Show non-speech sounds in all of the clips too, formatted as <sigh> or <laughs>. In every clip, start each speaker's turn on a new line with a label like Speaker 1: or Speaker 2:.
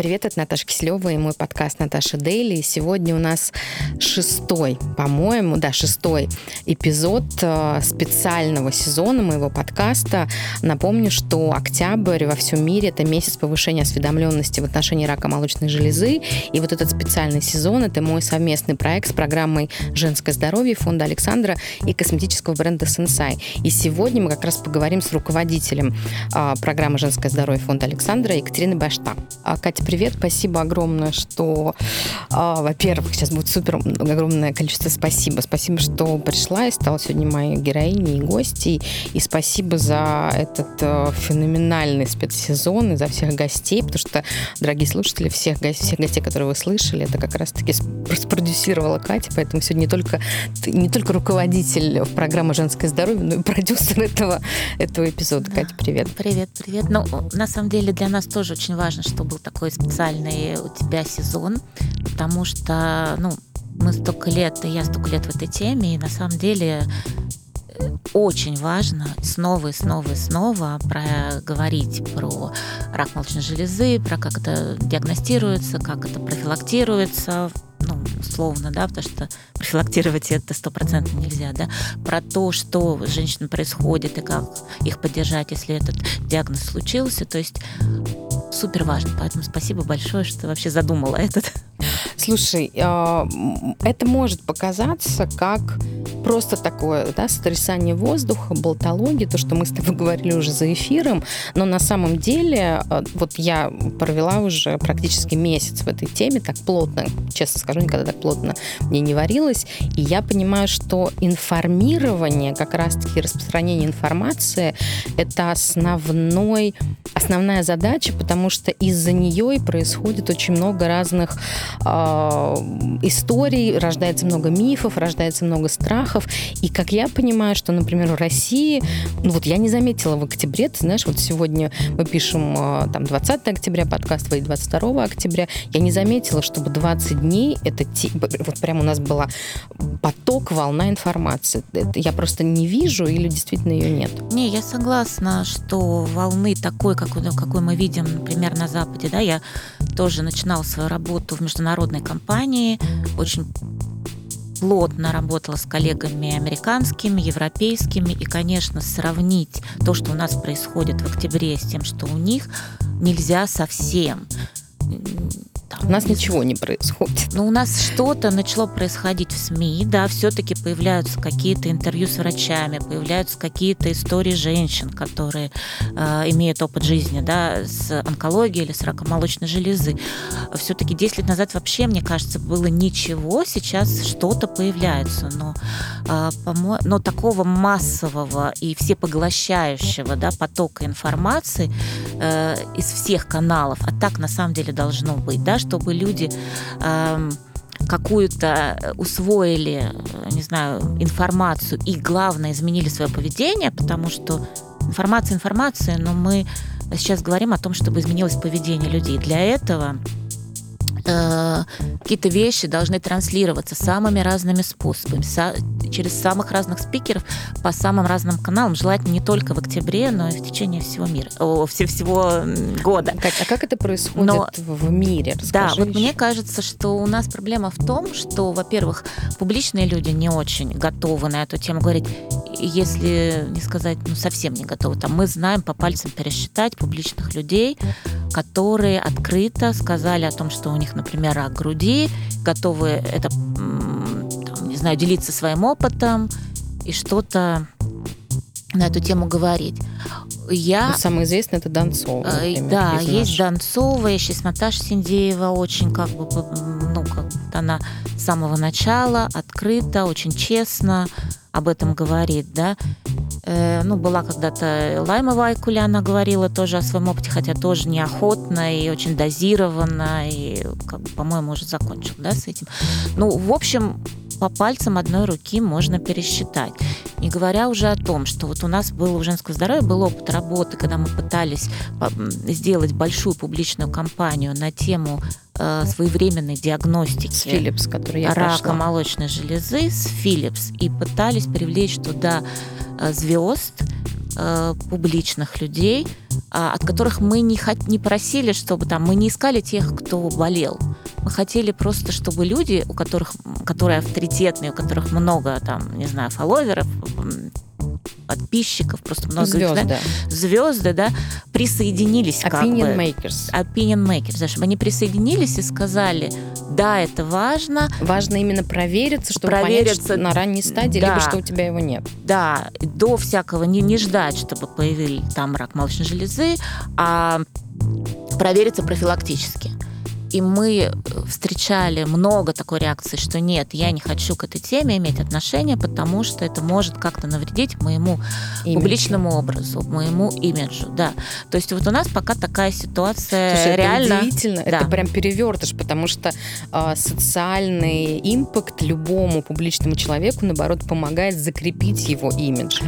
Speaker 1: привет, это Наташа Киселева и мой подкаст «Наташа Дейли». Сегодня у нас шестой, по-моему, да, шестой эпизод э, специального сезона моего подкаста. Напомню, что октябрь во всем мире – это месяц повышения осведомленности в отношении рака молочной железы. И вот этот специальный сезон – это мой совместный проект с программой «Женское здоровье» фонда Александра и косметического бренда Сенсай. И сегодня мы как раз поговорим с руководителем э, программы «Женское здоровье» фонда Александра Екатериной Башта. А, Катя, привет, спасибо огромное, что, а, во-первых, сейчас будет супер огромное количество спасибо. Спасибо, что пришла и стала сегодня моей героиней и гостей. И спасибо за этот а, феноменальный спецсезон и за всех гостей, потому что, дорогие слушатели, всех, всех гостей, которые вы слышали, это как раз-таки спродюсировала Катя, поэтому сегодня не только, не только руководитель в программе «Женское здоровье», но и продюсер этого, этого эпизода. Да. Катя, привет.
Speaker 2: Привет, привет. Ну, на самом деле для нас тоже очень важно, что был такой специальный у тебя сезон, потому что, ну, мы столько лет, и я столько лет в этой теме, и на самом деле э, очень важно снова и снова и снова проговорить про рак молочной железы, про как это диагностируется, как это профилактируется, ну, условно, да, потому что профилактировать это стопроцентно нельзя, да, про то, что с женщинами происходит и как их поддержать, если этот диагноз случился. То есть супер важно. Поэтому спасибо большое, что вообще задумала этот.
Speaker 1: Слушай, а, это может показаться как просто такое да, сотрясание воздуха, болтология, то, что мы с тобой <laughs> говорили уже за эфиром, но на самом деле а, вот я провела уже практически месяц в этой теме, так плотно, честно скажу, никогда так плотно мне не варилась, и я понимаю, что информирование, как раз-таки распространение информации, это основной, основная задача, потому что из-за нее и происходит очень много разных историй, рождается много мифов, рождается много страхов. И как я понимаю, что, например, в России, ну вот я не заметила в октябре, ты знаешь, вот сегодня мы пишем э, там 20 октября, подкаст выйдет 22 октября, я не заметила, чтобы 20 дней это вот прямо у нас была поток, волна информации. Это я просто не вижу или действительно ее нет?
Speaker 2: Не, я согласна, что волны такой, какой, какой мы видим, например, на Западе, да, я тоже начинала свою работу в международной компании, очень плотно работала с коллегами американскими, европейскими, и, конечно, сравнить то, что у нас происходит в октябре, с тем, что у них, нельзя совсем
Speaker 1: там, у нас ничего не происходит.
Speaker 2: Ну, у нас что-то начало происходить в СМИ, да, все-таки появляются какие-то интервью с врачами, появляются какие-то истории женщин, которые э, имеют опыт жизни, да, с онкологией или с раком молочной железы. Все-таки 10 лет назад вообще, мне кажется, было ничего, сейчас что-то появляется, но, э, но такого массового и всепоглощающего, да, потока информации э, из всех каналов, а так на самом деле должно быть, да, чтобы люди э, какую-то усвоили, не знаю, информацию и, главное, изменили свое поведение, потому что информация информация, но мы сейчас говорим о том, чтобы изменилось поведение людей. Для этого э, какие-то вещи должны транслироваться самыми разными способами, со, через самых разных спикеров по самым разным каналам, желательно не только в октябре, но и в течение всего мира, о, всего, всего года.
Speaker 1: Катя, а как это происходит но, в мире?
Speaker 2: Расскажи да, вот мне кажется, что у нас проблема в том, что, во-первых, публичные люди не очень готовы на эту тему говорить, если не сказать, ну, совсем не готовы. Там мы знаем по пальцам пересчитать публичных людей, которые открыто сказали о том, что у них, например, рак груди, готовы это, там, не знаю, делиться своим опытом и что-то на эту тему говорить.
Speaker 1: Я... Ну, самое известное это Донцова. Э,
Speaker 2: например, да, есть Донцова, есть Наташа Синдеева, очень как бы, ну, как она самого начала открыто, очень честно об этом говорит, да. Э, ну, была когда-то Лайма Вайкуля, она говорила тоже о своем опыте, хотя тоже неохотно и очень дозированно, и, как по-моему, уже закончил, да, с этим. Ну, в общем, по пальцам одной руки можно пересчитать. Не говоря уже о том, что вот у нас было у женского здоровья был опыт работы, когда мы пытались сделать большую публичную кампанию на тему э, своевременной диагностики с
Speaker 1: Philips, который я
Speaker 2: рака
Speaker 1: прошла.
Speaker 2: молочной железы с Philips и пытались привлечь туда э, звезд, э, публичных людей, а, от которых мы не, не просили, чтобы там, мы не искали тех, кто болел. Мы хотели просто, чтобы люди, у которых, которые авторитетные, у которых много там, не знаю, фолловеров, подписчиков, просто много
Speaker 1: звезды, да?
Speaker 2: звезды, да, присоединились
Speaker 1: Opinion
Speaker 2: бы.
Speaker 1: makers.
Speaker 2: Opinion makers, да, чтобы они присоединились и сказали, да, это важно.
Speaker 1: Важно именно провериться, чтобы провериться понять, что на ранней стадии, да, либо что у тебя его нет.
Speaker 2: Да, до всякого не, не ждать, чтобы появился там рак молочной железы, а провериться профилактически. И мы встречали много такой реакции, что нет, я не хочу к этой теме иметь отношения, потому что это может как-то навредить моему Имидж. публичному образу, моему имиджу. Да. То есть вот у нас пока такая ситуация Слушай, реально...
Speaker 1: Это удивительно, да. это прям перевертыш, потому что э, социальный импакт любому публичному человеку, наоборот, помогает закрепить его имидж.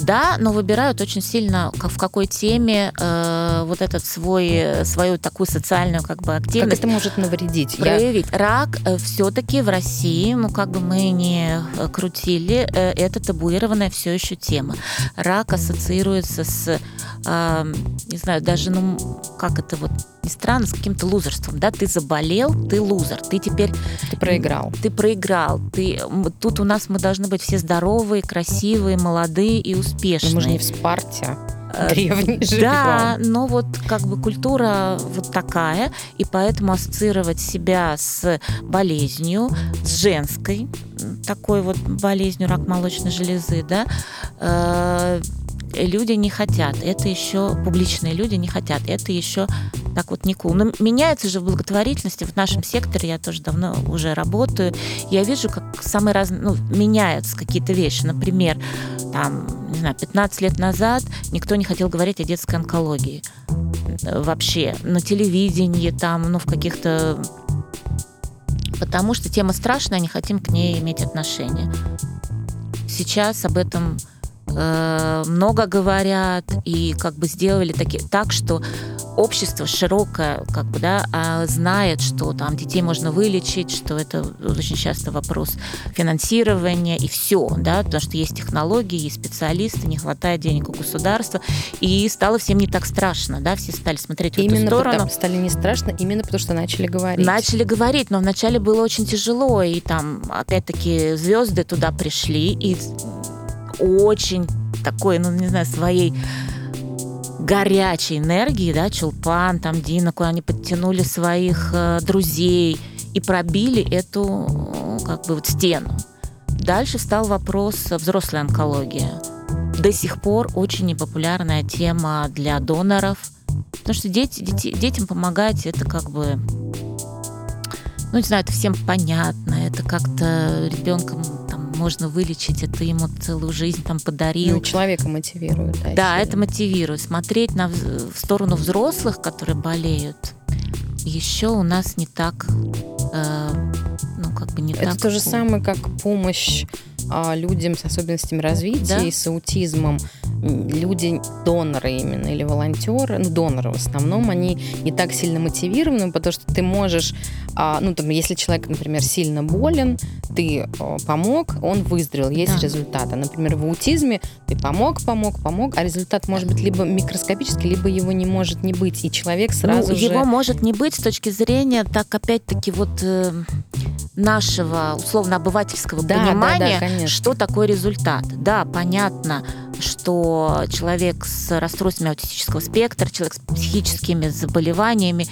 Speaker 2: Да, но выбирают очень сильно, как, в какой теме э, вот этот свой, свою такую социальную как бы активность. Как
Speaker 1: это может навредить?
Speaker 2: Проявить. Я... Рак э, все-таки в России, ну как бы мы не э, крутили, э, это табуированная все еще тема. Рак ассоциируется с, э, не знаю, даже, ну как это вот не странно, с каким-то лузерством, да, ты заболел, ты лузер, ты теперь...
Speaker 1: Ты проиграл.
Speaker 2: Ты проиграл, ты... Тут у нас мы должны быть все здоровые, красивые, молодые и успешные.
Speaker 1: Но мы же не в Спарте <laughs> древний
Speaker 2: живем. Да, но вот как бы культура вот такая, и поэтому ассоциировать себя с болезнью, с женской такой вот болезнью, рак молочной железы, да, э, люди не хотят. Это еще публичные люди не хотят. Это еще так вот не cool. Но меняется же в благотворительности в нашем секторе. Я тоже давно уже работаю. Я вижу, как самые разные, ну, меняются какие-то вещи. Например, там, не знаю, 15 лет назад никто не хотел говорить о детской онкологии. Вообще. На телевидении, там, ну, в каких-то потому что тема страшная, не хотим к ней иметь отношения. Сейчас об этом Э, много говорят и как бы сделали таки, так, что общество широкое, как бы, да, а знает, что там детей можно вылечить, что это очень часто вопрос финансирования и все, да, потому что есть технологии, есть специалисты, не хватает денег у государства, и стало всем не так страшно, да, все стали смотреть в
Speaker 1: именно
Speaker 2: эту сторону.
Speaker 1: Потому, стали не страшно, именно потому что начали говорить.
Speaker 2: Начали говорить, но вначале было очень тяжело, и там, опять-таки, звезды туда пришли, и очень такой, ну, не знаю, своей горячей энергии, да, Чулпан, там, Дина, куда они подтянули своих э, друзей и пробили эту, как бы, вот стену. Дальше стал вопрос взрослой онкологии. До сих пор очень непопулярная тема для доноров, потому что дети, дети, детям помогать это как бы ну, не знаю, это всем понятно, это как-то ребенком можно вылечить, это ему целую жизнь там подарил.
Speaker 1: Ну, человека мотивирует. Да,
Speaker 2: да это мотивирует. Смотреть на, в сторону взрослых, которые болеют, еще у нас не так, э, ну, как бы не
Speaker 1: это
Speaker 2: так...
Speaker 1: Это то же самое, как помощь а, людям с особенностями развития да? и с аутизмом люди, доноры именно, или волонтеры, ну, доноры в основном, они не так сильно мотивированы, потому что ты можешь, а, ну, там, если человек, например, сильно болен, ты помог, он выздоровел, есть да. результат. А, например, в аутизме ты помог, помог, помог, а результат может быть либо микроскопический, либо его не может не быть, и человек ну, сразу
Speaker 2: ну,
Speaker 1: же...
Speaker 2: Его может не быть с точки зрения, так, опять-таки, вот э, нашего условно-обывательского да, понимания, да, да, что такое результат. Да, понятно, что человек с расстройствами аутистического спектра, человек с психическими заболеваниями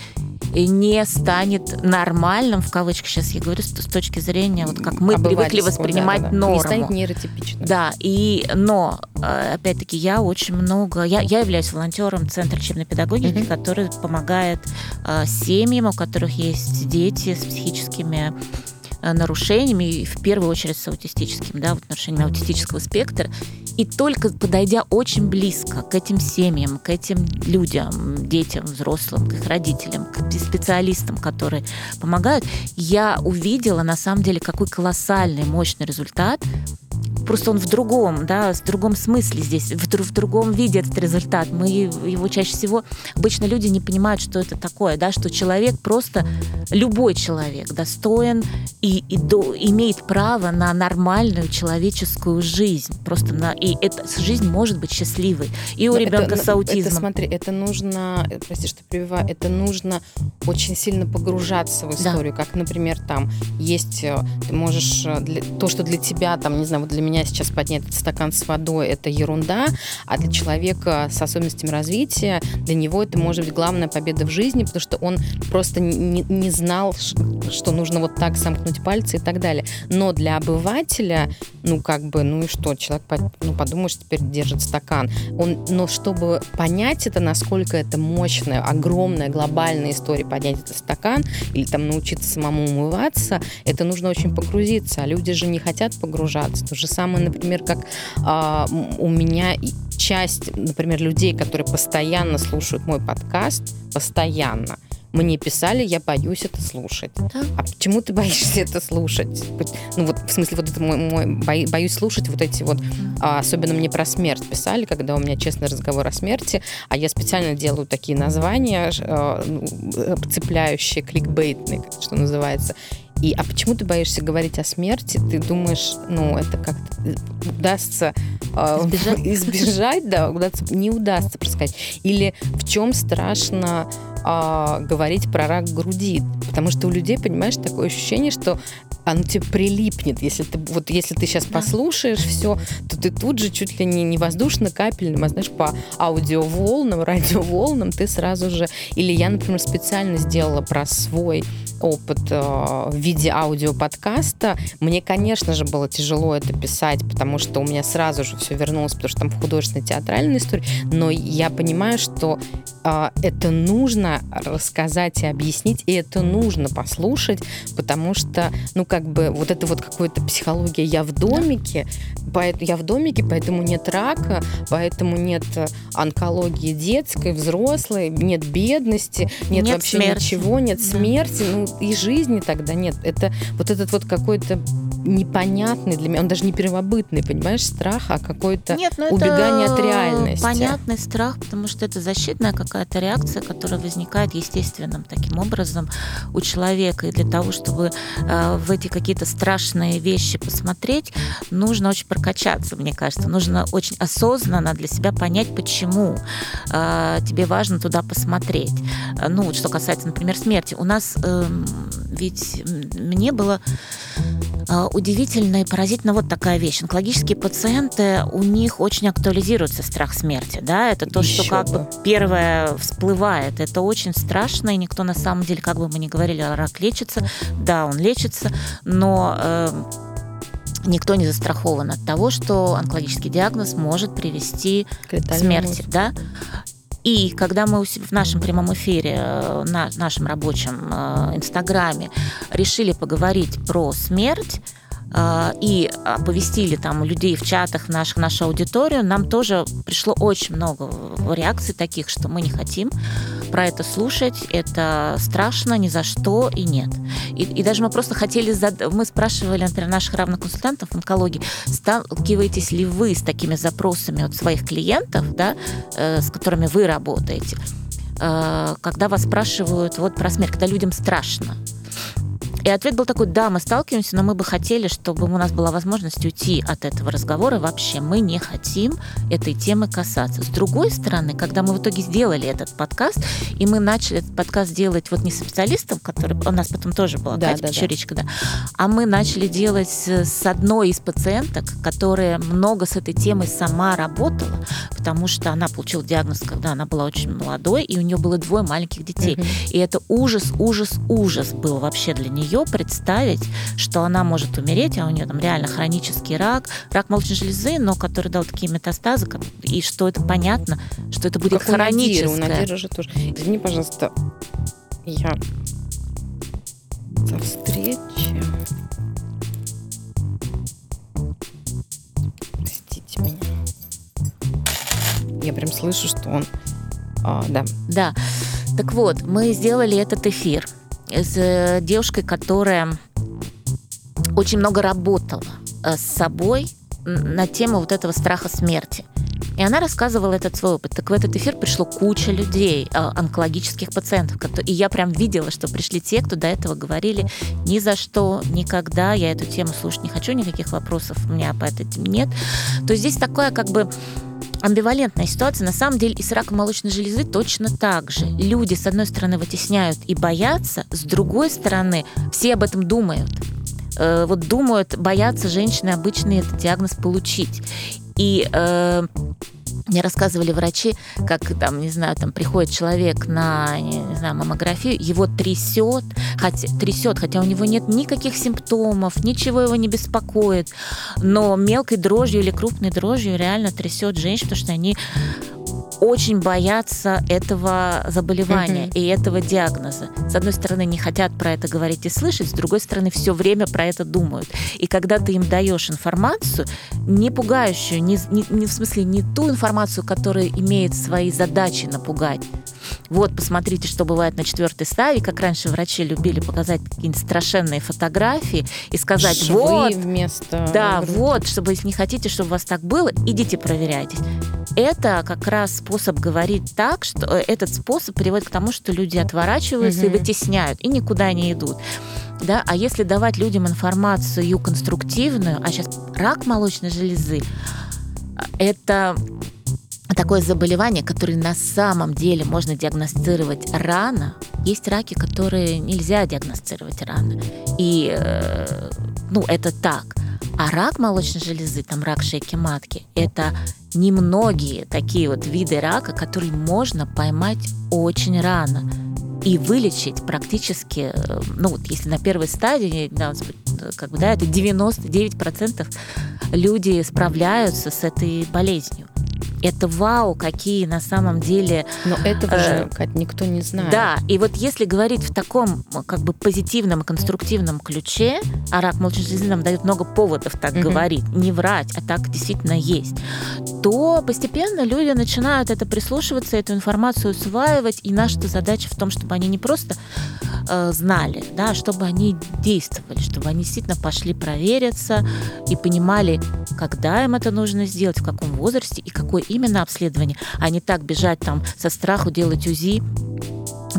Speaker 2: не станет нормальным, в кавычках сейчас я говорю, с, с точки зрения, вот как мы привыкли воспринимать да, да, да. норму.
Speaker 1: Не станет нейротипичным.
Speaker 2: Да, и, но, э, опять-таки, я очень много, я, я являюсь волонтером Центра лечебной педагогики, mm-hmm. который помогает э, семьям, у которых есть дети с психическими нарушениями, в первую очередь с аутистическим, да, вот нарушениями аутистического спектра. И только подойдя очень близко к этим семьям, к этим людям, детям, взрослым, к их родителям, к специалистам, которые помогают, я увидела на самом деле, какой колоссальный, мощный результат просто он в другом, да, в другом смысле здесь, в, в другом виде этот результат. Мы его чаще всего, обычно люди не понимают, что это такое, да, что человек просто, любой человек достоин и, и до, имеет право на нормальную человеческую жизнь. Просто на, и эта жизнь может быть счастливой. И у Но ребенка это, с аутизмом.
Speaker 1: Это, смотри, это нужно, прости, что прививаю, это нужно очень сильно погружаться в историю, да. как, например, там есть, э, ты можешь, э, для, то, что для тебя, там, не знаю, вот для меня сейчас поднять этот стакан с водой, это ерунда, а для человека с особенностями развития, для него это может быть главная победа в жизни, потому что он просто не, не знал, что нужно вот так сомкнуть пальцы и так далее. Но для обывателя, ну, как бы, ну и что, человек, ну, подумаешь, теперь держит стакан. Он, но чтобы понять это, насколько это мощная, огромная, глобальная история, поднять этот стакан или там научиться самому умываться, это нужно очень погрузиться. А люди же не хотят погружаться. То же самое, например, как а, у меня часть, например, людей, которые постоянно слушают мой подкаст, постоянно, мне писали, я боюсь это слушать. Да. А почему ты <laughs> боишься это слушать? Ну вот, в смысле, вот это мой, мой боюсь слушать вот эти вот, а, особенно мне про смерть писали, когда у меня честный разговор о смерти, а я специально делаю такие названия, а, ну, цепляющие, кликбейтные, что называется. И а почему ты боишься говорить о смерти? Ты думаешь, ну, это как-то удастся э, избежать, <laughs> избежать да, удастся, не удастся просто Или в чем страшно э, говорить про рак груди? Потому что у людей, понимаешь, такое ощущение, что оно тебе прилипнет. Если ты, вот, если ты сейчас да. послушаешь все, то ты тут же чуть ли не, не воздушно-капельным, а знаешь, по аудиоволнам, <laughs> радиоволнам ты сразу же... Или я, например, специально сделала про свой опыт э, в виде аудиоподкаста. Мне, конечно же, было тяжело это писать, потому что у меня сразу же все вернулось, потому что там художественная театральная история. Но я понимаю, что это нужно рассказать и объяснить, и это нужно послушать, потому что, ну, как бы вот это вот какая-то психология «я в домике», поэтому я в домике, поэтому нет рака, поэтому нет онкологии детской, взрослой, нет бедности, нет, нет вообще смерти. ничего, нет да. смерти. Ну, и жизни тогда нет. Это вот этот вот какой-то непонятный для меня, он даже не первобытный, понимаешь, страх, а какое-то Нет, ну убегание от реальности.
Speaker 2: Понятный страх, потому что это защитная какая-то реакция, которая возникает естественным таким образом у человека. И для того, чтобы э, в эти какие-то страшные вещи посмотреть, нужно очень прокачаться, мне кажется. Нужно очень осознанно для себя понять, почему э, тебе важно туда посмотреть. Ну, вот что касается, например, смерти. У нас э, ведь мне было а, удивительно и поразительно вот такая вещь. Онкологические пациенты, у них очень актуализируется страх смерти. Да? Это то, Еще что как бы первое всплывает. Это очень страшно, и никто на самом деле, как бы мы ни говорили, рак лечится. Да, он лечится, но э, никто не застрахован от того, что онкологический диагноз может привести к смерти. Да? И когда мы в нашем прямом эфире, э, на нашем рабочем э, инстаграме решили поговорить про смерть, и оповестили там людей в чатах наших, нашу аудиторию, нам тоже пришло очень много реакций таких, что мы не хотим про это слушать, это страшно, ни за что и нет. И, и даже мы просто хотели, зад... мы спрашивали, например, наших равных консультантов в онкологии, сталкиваетесь ли вы с такими запросами от своих клиентов, да, э, с которыми вы работаете, э, когда вас спрашивают вот про смерть, когда людям страшно, и ответ был такой, да, мы сталкиваемся, но мы бы хотели, чтобы у нас была возможность уйти от этого разговора. Вообще мы не хотим этой темы касаться. С другой стороны, когда мы в итоге сделали этот подкаст, и мы начали этот подкаст делать вот не с специалистом, который у нас потом тоже была да, Катя да, Печеричка, да. да, а мы начали делать с одной из пациенток, которая много с этой темой сама работала, потому что она получила диагноз, когда она была очень молодой, и у нее было двое маленьких детей. Угу. И это ужас, ужас, ужас был вообще для нее ее представить, что она может умереть, а у нее там реально хронический рак, рак молочной железы, но который дал такие метастазы, и что это понятно, что это будет как хроническое. У
Speaker 1: Надиры же тоже. Извини, пожалуйста, я за встречи. Простите меня. Я прям слышу, что он... А, да.
Speaker 2: Да. Так вот, мы сделали этот эфир с э, девушкой, которая очень много работала э, с собой на тему вот этого страха смерти. И она рассказывала этот свой опыт. Так в этот эфир пришло куча людей, а, онкологических пациентов. И я прям видела, что пришли те, кто до этого говорили ни за что, никогда, я эту тему слушать не хочу, никаких вопросов у меня по этой теме нет. То есть здесь такое как бы амбивалентная ситуация. На самом деле и с раком молочной железы точно так же. Люди, с одной стороны, вытесняют и боятся, с другой стороны, все об этом думают. Э, вот думают, боятся женщины обычно этот диагноз получить. И э, мне рассказывали врачи, как там, не знаю, там приходит человек на, не знаю, маммографию, его трясет, хотя, трясет, хотя у него нет никаких симптомов, ничего его не беспокоит, но мелкой дрожью или крупной дрожью реально трясет женщин, потому что они очень боятся этого заболевания mm-hmm. и этого диагноза. С одной стороны, не хотят про это говорить и слышать, с другой стороны, все время про это думают. И когда ты им даешь информацию, не пугающую, не, не, не в смысле не ту информацию, которая имеет свои задачи напугать. Вот, посмотрите, что бывает на четвертой стадии, как раньше врачи любили показать какие-нибудь страшенные фотографии и сказать,
Speaker 1: Швы
Speaker 2: вот,
Speaker 1: вместо
Speaker 2: да, груди. вот, чтобы если не хотите, чтобы у вас так было, идите проверяйтесь. Это как раз способ говорить так, что э, этот способ приводит к тому, что люди отворачиваются угу. и вытесняют, и никуда не идут. Да? А если давать людям информацию конструктивную, а сейчас рак молочной железы, это такое заболевание, которое на самом деле можно диагностировать рано. Есть раки, которые нельзя диагностировать рано. И, э, ну, это так. А рак молочной железы, там рак шейки матки, это немногие такие вот виды рака, которые можно поймать очень рано и вылечить практически, э, ну вот если на первой стадии, да, как бы, да, это 99% люди справляются с этой болезнью это вау, какие на самом деле...
Speaker 1: Но этого э, же Кать, никто не знает.
Speaker 2: Да, и вот если говорить в таком как бы позитивном и конструктивном ключе, а рак железы нам дает много поводов так угу. говорить, не врать, а так действительно есть, то постепенно люди начинают это прислушиваться, эту информацию усваивать, и наша задача в том, чтобы они не просто э, знали, да, чтобы они действовали, чтобы они действительно пошли провериться и понимали, когда им это нужно сделать, в каком возрасте и какой именно обследование, а не так бежать там со страху делать УЗИ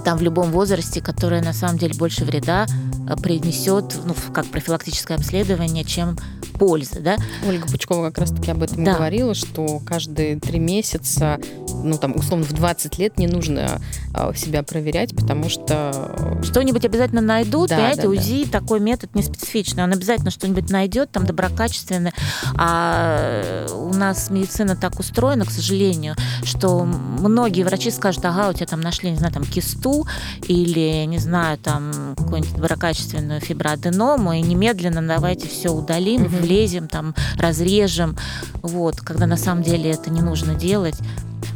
Speaker 2: там в любом возрасте, которое на самом деле больше вреда э, принесет, ну, как профилактическое обследование, чем пользы, да.
Speaker 1: Ольга Пучкова как раз-таки об этом да. говорила, что каждые три месяца, ну, там, условно, в 20 лет не нужно а, себя проверять, потому что...
Speaker 2: Что-нибудь обязательно найдут, да, понимаете, да, УЗИ да. такой метод не специфичный, он обязательно что-нибудь найдет, там, доброкачественное, а у нас медицина так устроена, к сожалению, что многие врачи скажут, ага, у тебя там нашли, не знаю, там, кисту или, не знаю, там, какую-нибудь доброкачественную фиброаденому, и немедленно давайте все удалим, угу влезем, там, разрежем, вот, когда на самом деле это не нужно делать.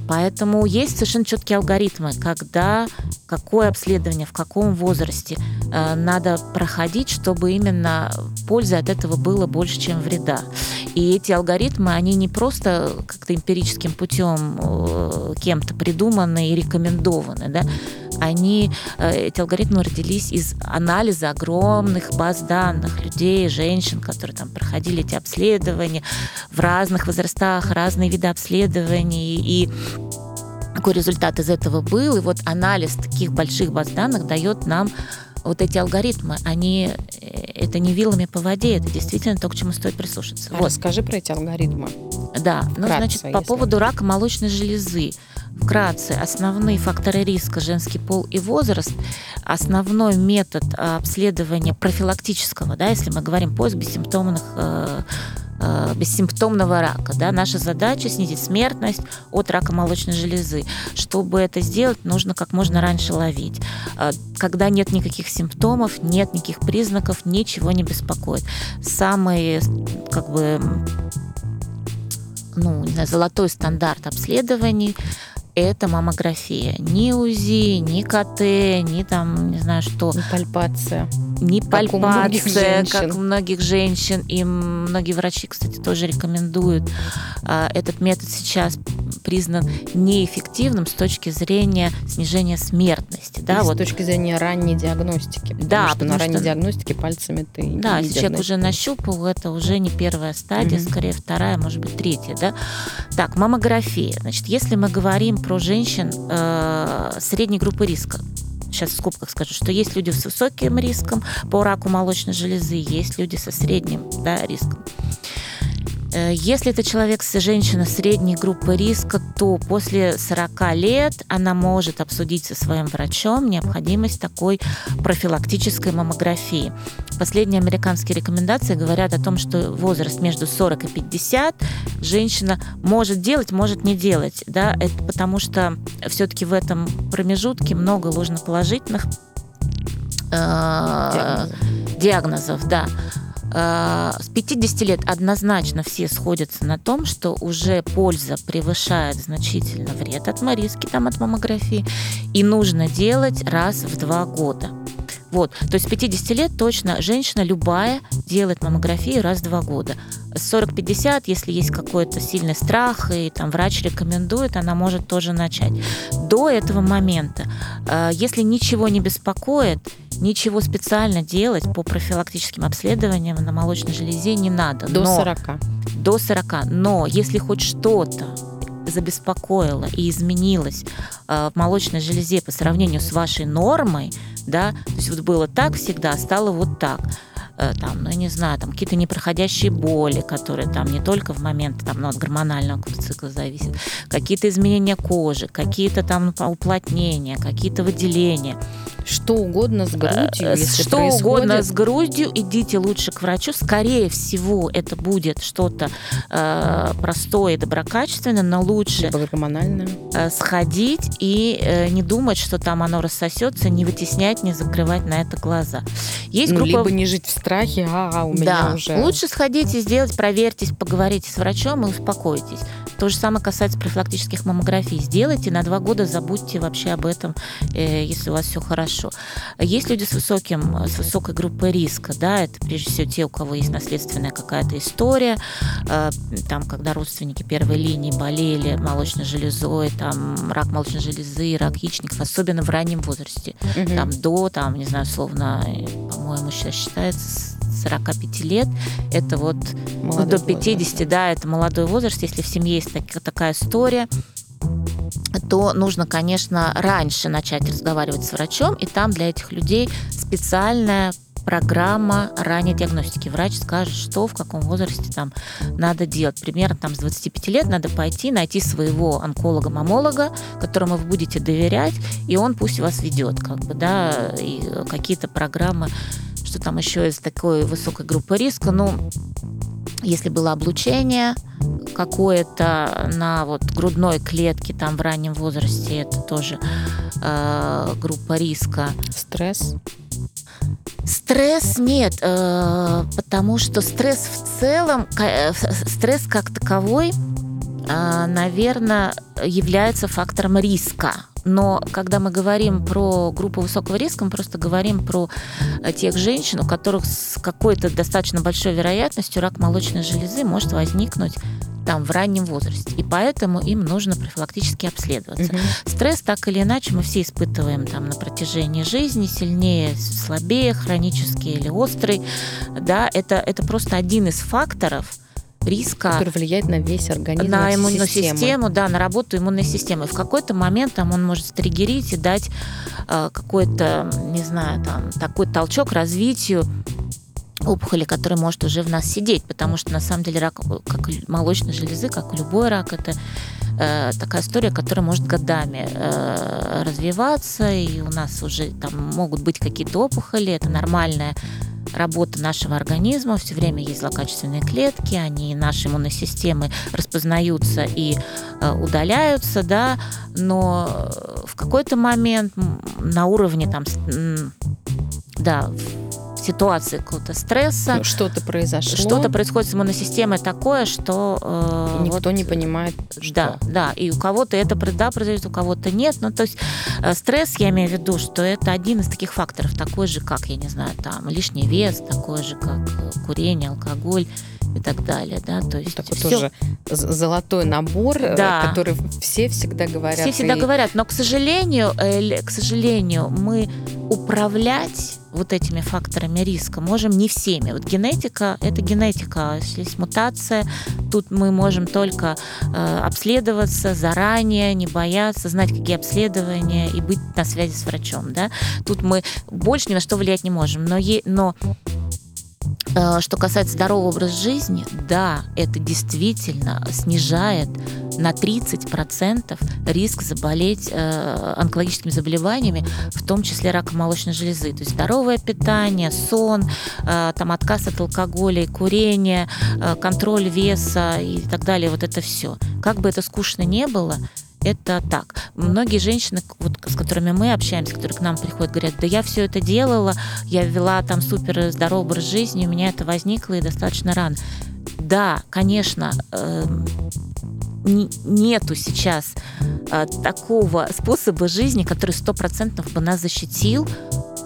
Speaker 2: Поэтому есть совершенно четкие алгоритмы, когда, какое обследование, в каком возрасте э, надо проходить, чтобы именно пользы от этого было больше, чем вреда. И эти алгоритмы, они не просто как-то эмпирическим путем э, кем-то придуманы и рекомендованы, да, они, э, эти алгоритмы родились из анализа огромных баз данных людей, женщин, которые там проходили эти обследования в разных возрастах, разные виды обследований. И какой результат из этого был. И вот анализ таких больших баз данных дает нам вот эти алгоритмы, они э, это не вилами по воде, это действительно то, к чему стоит прислушаться.
Speaker 1: А вот. Расскажи про эти алгоритмы.
Speaker 2: Да, ну, Вкратце, значит, по поводу рака молочной железы. Вкратце, основные факторы риска женский пол и возраст, основной метод обследования профилактического, да, если мы говорим поиск бессимптомных э, э, бессимптомного рака. Да? Наша задача снизить смертность от рака молочной железы. Чтобы это сделать, нужно как можно раньше ловить. Э, когда нет никаких симптомов, нет никаких признаков, ничего не беспокоит. Самый как бы ну, не знаю, золотой стандарт обследований это маммография. Ни УЗИ, ни КТ, ни там, не знаю что.
Speaker 1: Ни пальпация.
Speaker 2: Как пальпация, у как у многих женщин. И многие врачи, кстати, тоже рекомендуют а, этот метод сейчас признан неэффективным с точки зрения снижения смертности. Да,
Speaker 1: И вот. С точки зрения ранней диагностики. Да, что на ранней что... диагностике пальцами ты
Speaker 2: Да, если человек уже нащупал, это уже не первая стадия, mm-hmm. скорее вторая, может быть, третья. Да? Так, маммография. Значит, если мы говорим про женщин э, средней группы риска, сейчас в скобках скажу, что есть люди с высоким риском по раку молочной железы, есть люди со средним да, риском. Э, если это человек, женщина средней группы риска, то после 40 лет она может обсудить со своим врачом необходимость такой профилактической маммографии. Последние американские рекомендации говорят о том, что возраст между 40 и 50 женщина может делать, может не делать. Да? Это потому что все-таки в этом промежутке много ложноположительных э, диагнозов. диагнозов да. Э, с 50 лет однозначно все сходятся на том, что уже польза превышает значительно вред от риски там, от маммографии, и нужно делать раз в два года. Вот, то есть с 50 лет точно женщина любая делает маммографию раз в два года. С 40-50, если есть какой-то сильный страх, и там врач рекомендует, она может тоже начать. До этого момента, э, если ничего не беспокоит, ничего специально делать по профилактическим обследованиям на молочной железе не надо.
Speaker 1: До Но, 40.
Speaker 2: До 40. Но если хоть что-то забеспокоило и изменилось э, в молочной железе по сравнению с вашей нормой, да, то есть вот было так всегда, стало вот так там, ну, я не знаю, там какие-то непроходящие боли, которые там не только в момент там, ну, от гормонального цикла зависят, какие-то изменения кожи, какие-то там уплотнения, какие-то выделения.
Speaker 1: Что угодно с грудью, э, если
Speaker 2: Что происходит... угодно с грудью, идите лучше к врачу. Скорее всего, это будет что-то э, простое и доброкачественное, но лучше э, сходить и э, не думать, что там оно рассосется, не вытеснять, не закрывать на это глаза.
Speaker 1: Есть ну, группа... либо не жить в страхе, а, у меня
Speaker 2: да.
Speaker 1: уже...
Speaker 2: Лучше сходите, сделать, проверьтесь, поговорите с врачом и успокойтесь. То же самое касается профилактических маммографий. Сделайте, на два года забудьте вообще об этом, э, если у вас все хорошо. Есть люди с высоким, с высокой группой риска, да, это прежде всего те, у кого есть наследственная какая-то история, э, там, когда родственники первой линии болели молочной железой, там, рак молочной железы, рак яичников, особенно в раннем возрасте, угу. там, до, там, не знаю, словно, по-моему, сейчас считается 45 лет, это вот ну, до 50, возраст. да, это молодой возраст. Если в семье есть так, такая история, то нужно, конечно, раньше начать разговаривать с врачом, и там для этих людей специальная программа ранней диагностики. Врач скажет, что в каком возрасте там надо делать. Примерно там с 25 лет надо пойти, найти своего онколога-мамолога, которому вы будете доверять, и он пусть вас ведет, как бы, да, и какие-то программы что там еще из такой высокой группы риска. Ну, если было облучение какое-то на вот грудной клетке там в раннем возрасте, это тоже э, группа риска.
Speaker 1: Стресс?
Speaker 2: Стресс нет, э, потому что стресс в целом, э, стресс как таковой, э, наверное, является фактором риска но когда мы говорим про группу высокого риска, мы просто говорим про э, тех женщин, у которых с какой-то достаточно большой вероятностью рак молочной железы может возникнуть там в раннем возрасте. И поэтому им нужно профилактически обследоваться. Угу. Стресс так или иначе мы все испытываем там на протяжении жизни, сильнее, слабее, хронический или острый. Да, это, это просто один из факторов, риска.
Speaker 1: Который влияет на весь организм.
Speaker 2: На иммунную систему. систему, да, на работу иммунной системы. В какой-то момент там он может стригерить и дать э, какой-то, не знаю, там, такой толчок развитию опухоли, который может уже в нас сидеть, потому что на самом деле рак, как молочной железы, как любой рак, это э, такая история, которая может годами э, развиваться, и у нас уже там могут быть какие-то опухоли, это нормальная работа нашего организма, все время есть злокачественные клетки, они нашей иммунной системы распознаются и э, удаляются, да, но в какой-то момент на уровне там, да, ситуации какого-то стресса.
Speaker 1: Ну, что-то произошло.
Speaker 2: Что-то происходит с иммунной системой такое, что...
Speaker 1: Э, никто вот, не понимает,
Speaker 2: что. Да, да. И у кого-то это да, произойдет, у кого-то нет. Ну, то есть э, стресс, я имею в виду, что это один из таких факторов, такой же, как, я не знаю, там, лишний вес, такой же, как курение, алкоголь и так далее, да, то есть
Speaker 1: такой всё... тоже золотой набор, э, да. который все всегда говорят.
Speaker 2: Все всегда и... говорят, но к сожалению, э, к сожалению, мы управлять вот этими факторами риска можем не всеми. Вот генетика – это генетика. Если есть мутация, тут мы можем только э, обследоваться заранее, не бояться, знать, какие обследования и быть на связи с врачом. Да? Тут мы больше ни на что влиять не можем. Но, е- но что касается здорового образа жизни, да, это действительно снижает на 30% риск заболеть э, онкологическими заболеваниями, в том числе раком молочной железы. То есть здоровое питание, сон, э, там отказ от алкоголя и курения, э, контроль веса и так далее, вот это все. Как бы это скучно не было, это так. Многие женщины, вот, с которыми мы общаемся, которые к нам приходят, говорят, да я все это делала, я вела там супер здоровый образ жизни, у меня это возникло и достаточно рано. Да, конечно, э, нету сейчас э, такого способа жизни, который сто процентов бы нас защитил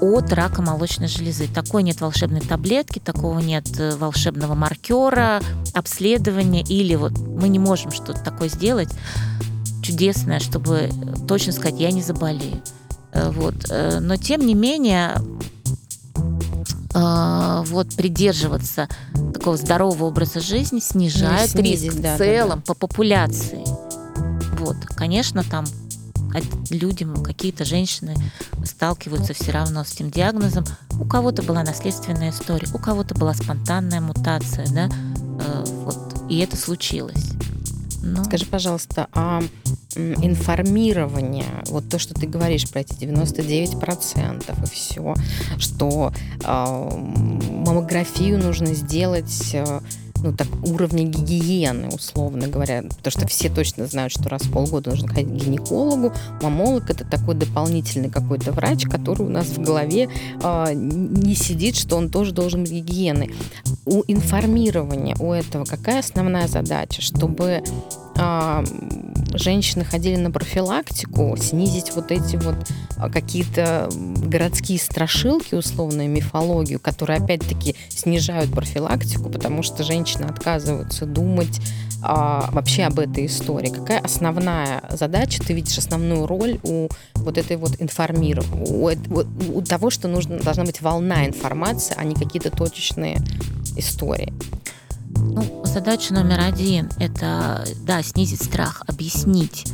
Speaker 2: от рака молочной железы. Такой нет волшебной таблетки, такого нет э, волшебного маркера, обследования или вот мы не можем что-то такое сделать чудесное, чтобы точно сказать, я не заболею. Э, вот. Э, но тем не менее, э, вот придерживаться такого здорового образа жизни снижает ну, снизить, риск да, в целом да, да. по популяции. Вот, конечно, там люди, какие-то женщины сталкиваются все равно с этим диагнозом. У кого-то была наследственная история, у кого-то была спонтанная мутация, да, вот, и это случилось.
Speaker 1: Но... Скажи, пожалуйста, а информирование, вот то, что ты говоришь про эти 99% и все, что э, маммографию нужно сделать э, ну, так, уровня гигиены, условно говоря, потому что все точно знают, что раз в полгода нужно ходить к гинекологу. Мамолог – это такой дополнительный какой-то врач, который у нас в голове э, не сидит, что он тоже должен быть гигиеной. У информирования у этого какая основная задача? Чтобы э, женщины ходили на профилактику, снизить вот эти вот а, какие-то городские страшилки, условную мифологию, которые опять-таки снижают профилактику, потому что женщины отказываются думать а, вообще об этой истории. Какая основная задача, ты видишь основную роль у вот этой вот информирования, у, у, у того, что нужно, должна быть волна информации, а не какие-то точечные истории?
Speaker 2: Ну, задача номер один – это, да, снизить страх, объяснить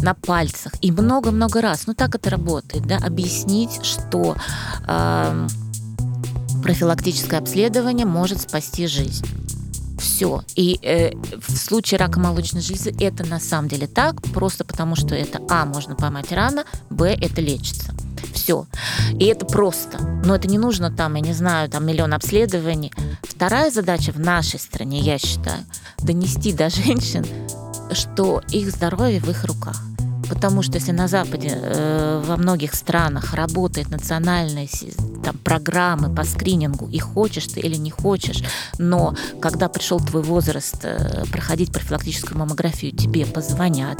Speaker 2: на пальцах и много-много раз. Ну, так это работает, да, объяснить, что э, профилактическое обследование может спасти жизнь. Все. И э, в случае рака молочной железы это на самом деле так, просто потому что это А, можно поймать рано, Б, это лечится все. И это просто. Но это не нужно там, я не знаю, там миллион обследований. Вторая задача в нашей стране, я считаю, донести до женщин, что их здоровье в их руках. Потому что если на Западе э, во многих странах работает национальная там, программы по скринингу, и хочешь ты или не хочешь, но когда пришел твой возраст э, проходить профилактическую маммографию, тебе позвонят,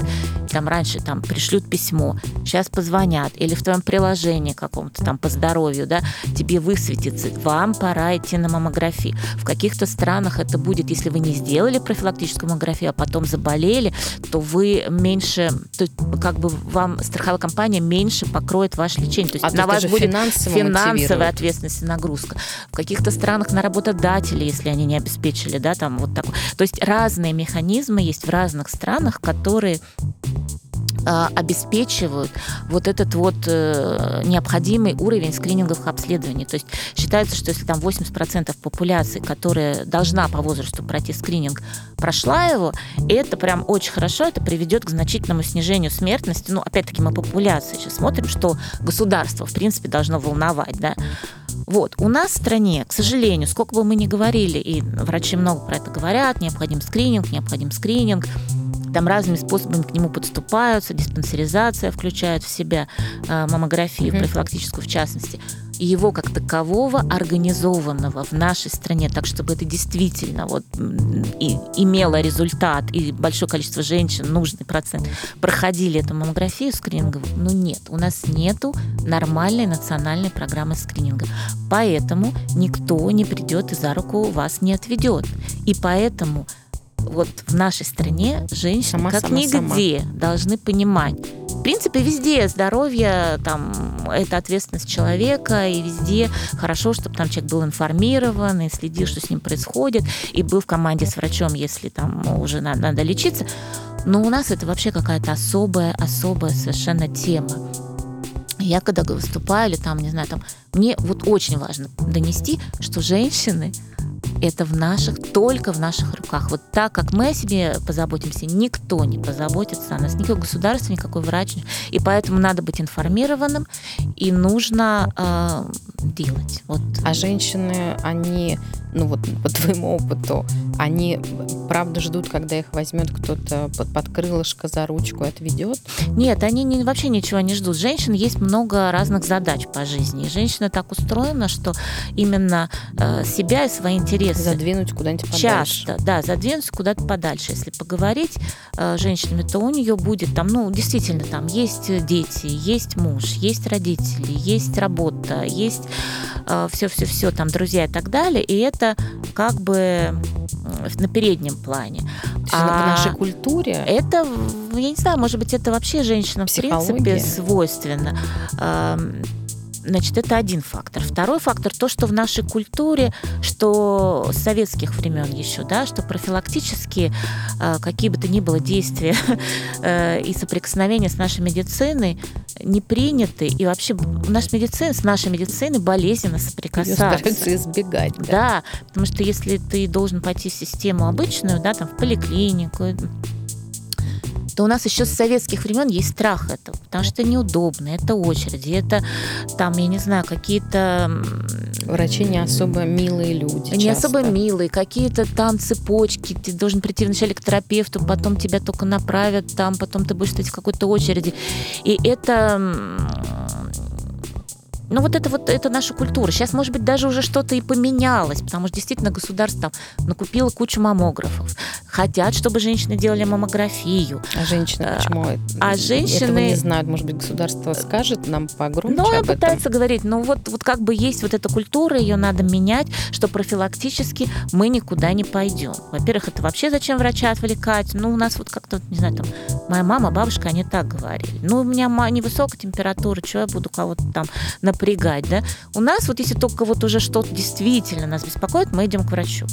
Speaker 2: там раньше там пришлют письмо, сейчас позвонят, или в твоем приложении каком-то там по здоровью, да, тебе высветится, вам пора идти на маммографию. В каких-то странах это будет, если вы не сделали профилактическую маммографию, а потом заболели, то вы меньше, то как бы вам страховая компания меньше покроет ваше лечение. То есть
Speaker 1: а на вас будет финансовая
Speaker 2: ответственность и нагрузка. В каких-то странах на работодателей, если они не обеспечили, да, там вот такой. То есть разные механизмы есть в разных странах, которые обеспечивают вот этот вот э, необходимый уровень скрининговых обследований. То есть считается, что если там 80% популяции, которая должна по возрасту пройти скрининг, прошла его, это прям очень хорошо, это приведет к значительному снижению смертности. Ну, опять-таки, мы популяции сейчас смотрим, что государство, в принципе, должно волновать, да. Вот, у нас в стране, к сожалению, сколько бы мы ни говорили, и врачи много про это говорят, необходим скрининг, необходим скрининг, там разными способами к нему подступаются, диспансеризация включает в себя э, маммографию, mm-hmm. профилактическую в частности. его как такового организованного в нашей стране, так чтобы это действительно вот и имело результат, и большое количество женщин, нужный процент, проходили эту маммографию скрининговую, ну нет, у нас нету нормальной национальной программы скрининга. Поэтому никто не придет и за руку вас не отведет. И поэтому вот в нашей стране женщины сама, как сама, нигде сама. должны понимать, в принципе, везде здоровье, там, это ответственность человека, и везде хорошо, чтобы там человек был информирован и следил, что с ним происходит, и был в команде с врачом, если там уже надо, надо лечиться. Но у нас это вообще какая-то особая, особая совершенно тема. Я когда выступаю, или там, не знаю, там, мне вот очень важно донести, что женщины это в наших, только в наших руках. Вот так, как мы о себе позаботимся, никто не позаботится о нас, никакое государство, никакой врач. И поэтому надо быть информированным, и нужно э, делать.
Speaker 1: Вот. А женщины, они, ну вот по твоему опыту, они правда ждут, когда их возьмет кто-то под, под крылышко за ручку и отведет?
Speaker 2: Нет, они не, вообще ничего не ждут. Женщин есть много разных задач по жизни. И женщина так устроена, что именно э, себя и свои интересы
Speaker 1: задвинуть куда-нибудь подальше.
Speaker 2: Часто, да, задвинуть куда-то подальше. Если поговорить э, с женщинами, то у нее будет там, ну, действительно, там есть дети, есть муж, есть родители, есть работа, есть все-все-все, э, там друзья и так далее. И это как бы на переднем плане.
Speaker 1: А в нашей культуре?
Speaker 2: Это, я не знаю, может быть, это вообще женщинам в принципе свойственно. Значит, это один фактор. Второй фактор то, что в нашей культуре, что с советских времен еще, да, что профилактически э, какие бы то ни было действия <laughs> э, и соприкосновения с нашей медициной не приняты. И вообще наша медицина, с нашей медициной болезненно соприкасаться.
Speaker 1: Ее избегать.
Speaker 2: Да. да, потому что если ты должен пойти в систему обычную, да, там в поликлинику, то у нас еще с советских времен есть страх этого, потому что это неудобно, это очереди, это там, я не знаю, какие-то...
Speaker 1: Врачи не особо милые люди.
Speaker 2: Не часто. особо милые, какие-то там цепочки, ты должен прийти вначале к терапевту, потом тебя только направят там, потом ты будешь стоять в какой-то очереди. И это ну вот это вот это наша культура. Сейчас, может быть, даже уже что-то и поменялось, потому что действительно государство там накупило кучу маммографов. Хотят, чтобы женщины делали маммографию.
Speaker 1: А женщины а, почему?
Speaker 2: А женщины... Этого
Speaker 1: не знают. Может быть, государство скажет нам погромче
Speaker 2: Ну,
Speaker 1: об
Speaker 2: пытается говорить. Ну вот, вот как бы есть вот эта культура, ее надо менять, что профилактически мы никуда не пойдем. Во-первых, это вообще зачем врача отвлекать? Ну, у нас вот как-то, не знаю, там, моя мама, бабушка, они так говорили. Ну, у меня невысокая температура, что я буду кого-то там на напрягать, да. У нас вот если только вот уже что-то действительно нас беспокоит, мы идем к врачу.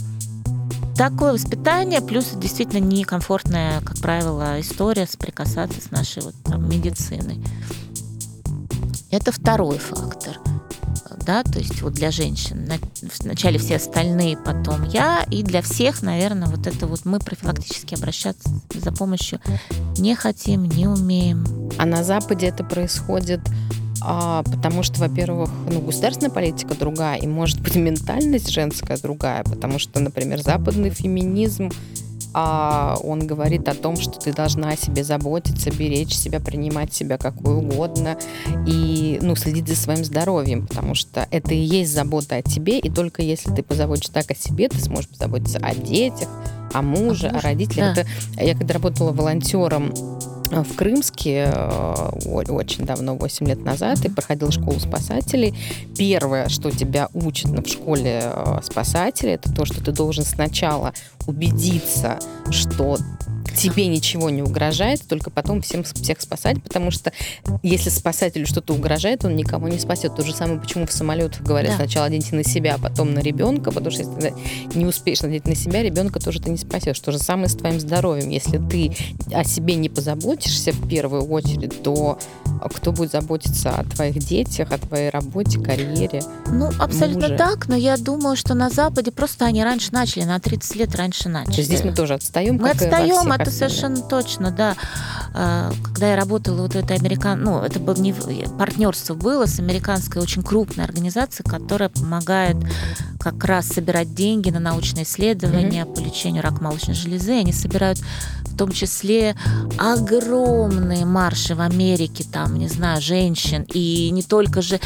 Speaker 2: Такое воспитание, плюс действительно некомфортная, как правило, история соприкасаться с нашей вот, там, медициной. Это второй фактор. Да, то есть вот для женщин. Вначале все остальные, потом я. И для всех, наверное, вот это вот мы профилактически обращаться за помощью не хотим, не умеем.
Speaker 1: А на Западе это происходит а, потому что, во-первых, ну, государственная политика другая, и, может быть, ментальность женская другая, потому что, например, западный феминизм а он говорит о том, что ты должна о себе заботиться, беречь себя, принимать себя какой угодно и ну, следить за своим здоровьем, потому что это и есть забота о тебе, и только если ты позаботишься так о себе, ты сможешь позаботиться о детях, о муже, о, о родителях. Да. Это, я когда работала волонтером в Крымске э, очень давно, 8 лет назад, и проходил школу спасателей. Первое, что тебя учат в школе э, спасателей, это то, что ты должен сначала убедиться, что тебе ничего не угрожает, только потом всем всех спасать, потому что если спасателю что-то угрожает, он никого не спасет. То же самое, почему в самолетах говорят да. сначала оденьте на себя, а потом на ребенка, потому что если ты не успеешь надеть на себя, ребенка тоже ты не спасешь. То же самое с твоим здоровьем. Если ты о себе не позаботишься в первую очередь, то кто будет заботиться о твоих детях, о твоей работе, карьере?
Speaker 2: Ну, абсолютно муже? так, но я думаю, что на Западе просто они раньше начали, на 30 лет раньше начали.
Speaker 1: Здесь мы тоже отстаем.
Speaker 2: Мы отстаем, это совершенно точно, да. А, когда я работала вот в этой американ... Ну, это было не партнерство было с американской очень крупной организацией, которая помогает как раз собирать деньги на научные исследования mm-hmm. по лечению рака молочной железы. Они собирают в том числе огромные марши в Америке, там, не знаю, женщин, и не только же,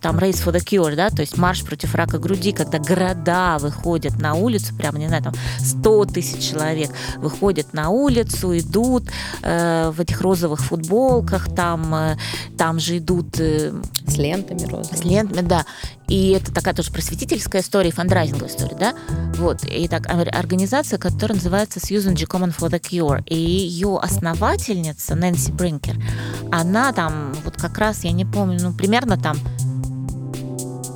Speaker 2: там, Race for the Cure, да, то есть марш против рака груди, когда города выходят на улицу, прямо, не знаю, там, 100 тысяч человек выходят на улицу, идут э, в этих розовых футболках, там, э, там же идут... Э,
Speaker 1: с лентами розовыми.
Speaker 2: С лентами, да. И это такая тоже просветительская история, фандрайзинговая история, да? Вот. И так, организация, которая называется Susan G. Common for the Cure. И ее основательница, Нэнси Бринкер, она там, вот как раз, я не помню, ну, примерно там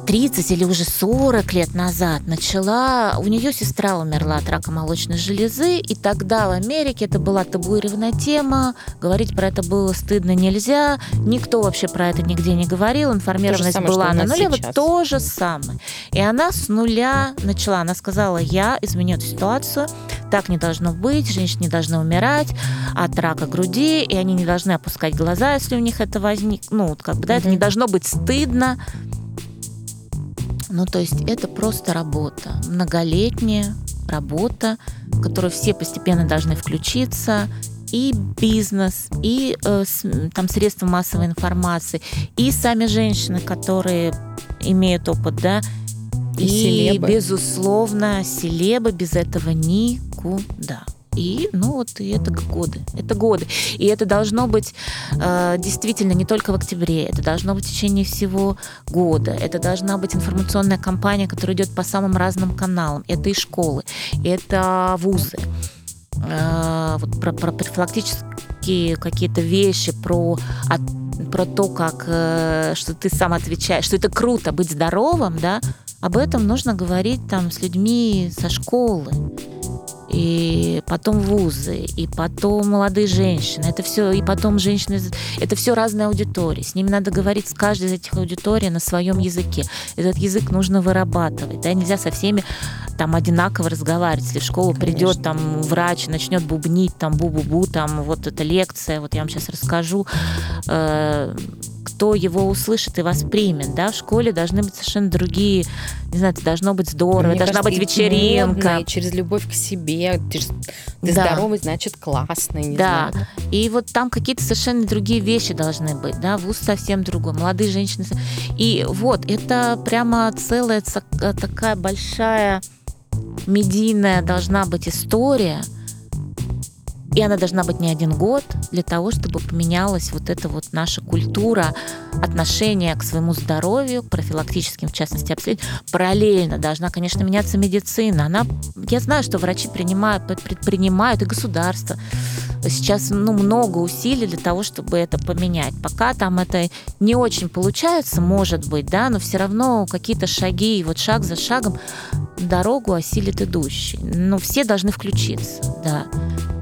Speaker 2: 30 или уже 40 лет назад начала, у нее сестра умерла от рака молочной железы, и тогда в Америке это была табуированная тема, говорить про это было стыдно нельзя, никто вообще про это нигде не говорил, информированность самое, была на нуле, вот то же самое. И она с нуля начала, она сказала, я изменю эту ситуацию, так не должно быть, женщины не должны умирать от рака груди, и они не должны опускать глаза, если у них это возник, ну, как бы, да, mm-hmm. это не должно быть стыдно, ну, то есть это просто работа, многолетняя работа, в которую все постепенно должны включиться, и бизнес, и э, там средства массовой информации, и сами женщины, которые имеют опыт, да, и, и безусловно, селебы без этого никуда. И, ну вот, и это годы. Это годы. И это должно быть э, действительно не только в октябре, это должно быть в течение всего года. Это должна быть информационная кампания, которая идет по самым разным каналам. Это и школы, это вузы. Э, вот про, про профилактические какие-то вещи, про, от, про то, как, э, что ты сам отвечаешь, что это круто быть здоровым, да, об этом нужно говорить там с людьми со школы и потом вузы, и потом молодые женщины. Это все, и потом женщины, это все разные аудитории. С ними надо говорить с каждой из этих аудиторий на своем языке. Этот язык нужно вырабатывать. Да? Нельзя со всеми там одинаково разговаривать. Если в школу Конечно. придет там врач, начнет бубнить там бу-бу-бу, там вот эта лекция, вот я вам сейчас расскажу, э, кто его услышит и воспримет. Да? В школе должны быть совершенно другие, не знаю, это должно быть здорово, Мне должна кажется, быть вечеринка.
Speaker 1: Модно, через любовь к себе. Ты, ты да. здоровый, значит классный. Не
Speaker 2: да.
Speaker 1: Знаю.
Speaker 2: И вот там какие-то совершенно другие вещи должны быть. Да? Вуз совсем другой, молодые женщины. И вот, это прямо целая такая большая медийная должна быть история – и она должна быть не один год для того, чтобы поменялась вот эта вот наша культура отношения к своему здоровью, к профилактическим, в частности, обследованиям. Параллельно должна, конечно, меняться медицина. Она, я знаю, что врачи принимают, предпринимают, и государство сейчас ну, много усилий для того, чтобы это поменять. Пока там это не очень получается, может быть, да, но все равно какие-то шаги, и вот шаг за шагом дорогу осилит идущий. Но все должны включиться, да.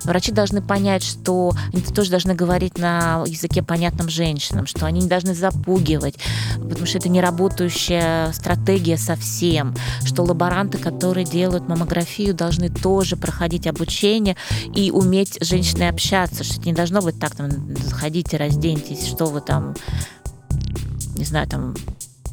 Speaker 2: Врачи должны понять, что они тоже должны говорить на языке понятном женщинам, что они не должны запугивать, потому что это не работающая стратегия совсем, что лаборанты, которые делают маммографию, должны тоже проходить обучение и уметь с женщиной общаться, что это не должно быть так, там, заходите, разденьтесь, что вы там не знаю, там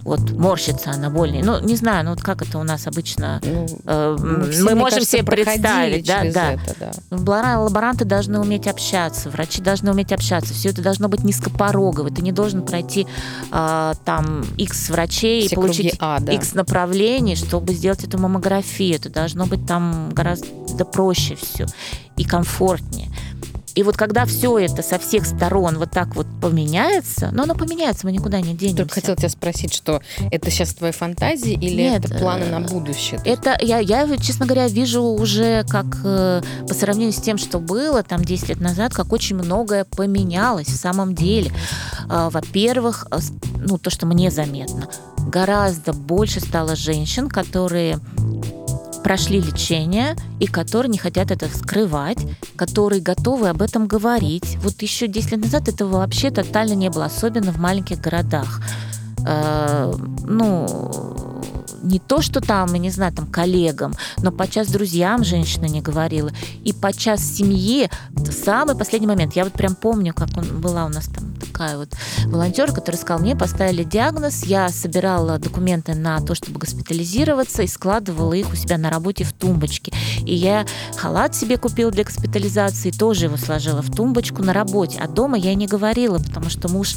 Speaker 2: вот морщится она больнее. Ну, не знаю, ну вот как это у нас обычно ну, э, мы, все, можем кажется, себе представить, да, да. Это, да. Лаборанты должны уметь общаться, врачи должны уметь общаться. Все это должно быть низкопорогово. Ты не должен пройти э, там X врачей все и получить а, да. X направлений, чтобы сделать эту маммографию. Это должно быть там гораздо проще все и комфортнее. И вот когда все это со всех сторон вот так вот поменяется, но оно поменяется, мы никуда не денемся.
Speaker 1: Только хотела тебя спросить, что это сейчас твои фантазии или Нет, это планы на будущее?
Speaker 2: Это я, я, честно говоря, вижу уже как э, по сравнению с тем, что было там 10 лет назад, как очень многое поменялось в самом деле. Э, во-первых, э, ну то, что мне заметно, гораздо больше стало женщин, которые прошли лечение и которые не хотят это скрывать, которые готовы об этом говорить. Вот еще 10 лет назад этого вообще тотально не было, особенно в маленьких городах. Э, ну, не то, что там, я не знаю, там коллегам, но подчас друзьям женщина не говорила. И подчас семье в самый последний момент. Я вот прям помню, как он, была у нас там такая вот волонтер, который сказал, мне поставили диагноз, я собирала документы на то, чтобы госпитализироваться, и складывала их у себя на работе в тумбочке. И я халат себе купила для госпитализации, тоже его сложила в тумбочку на работе. А дома я не говорила, потому что муж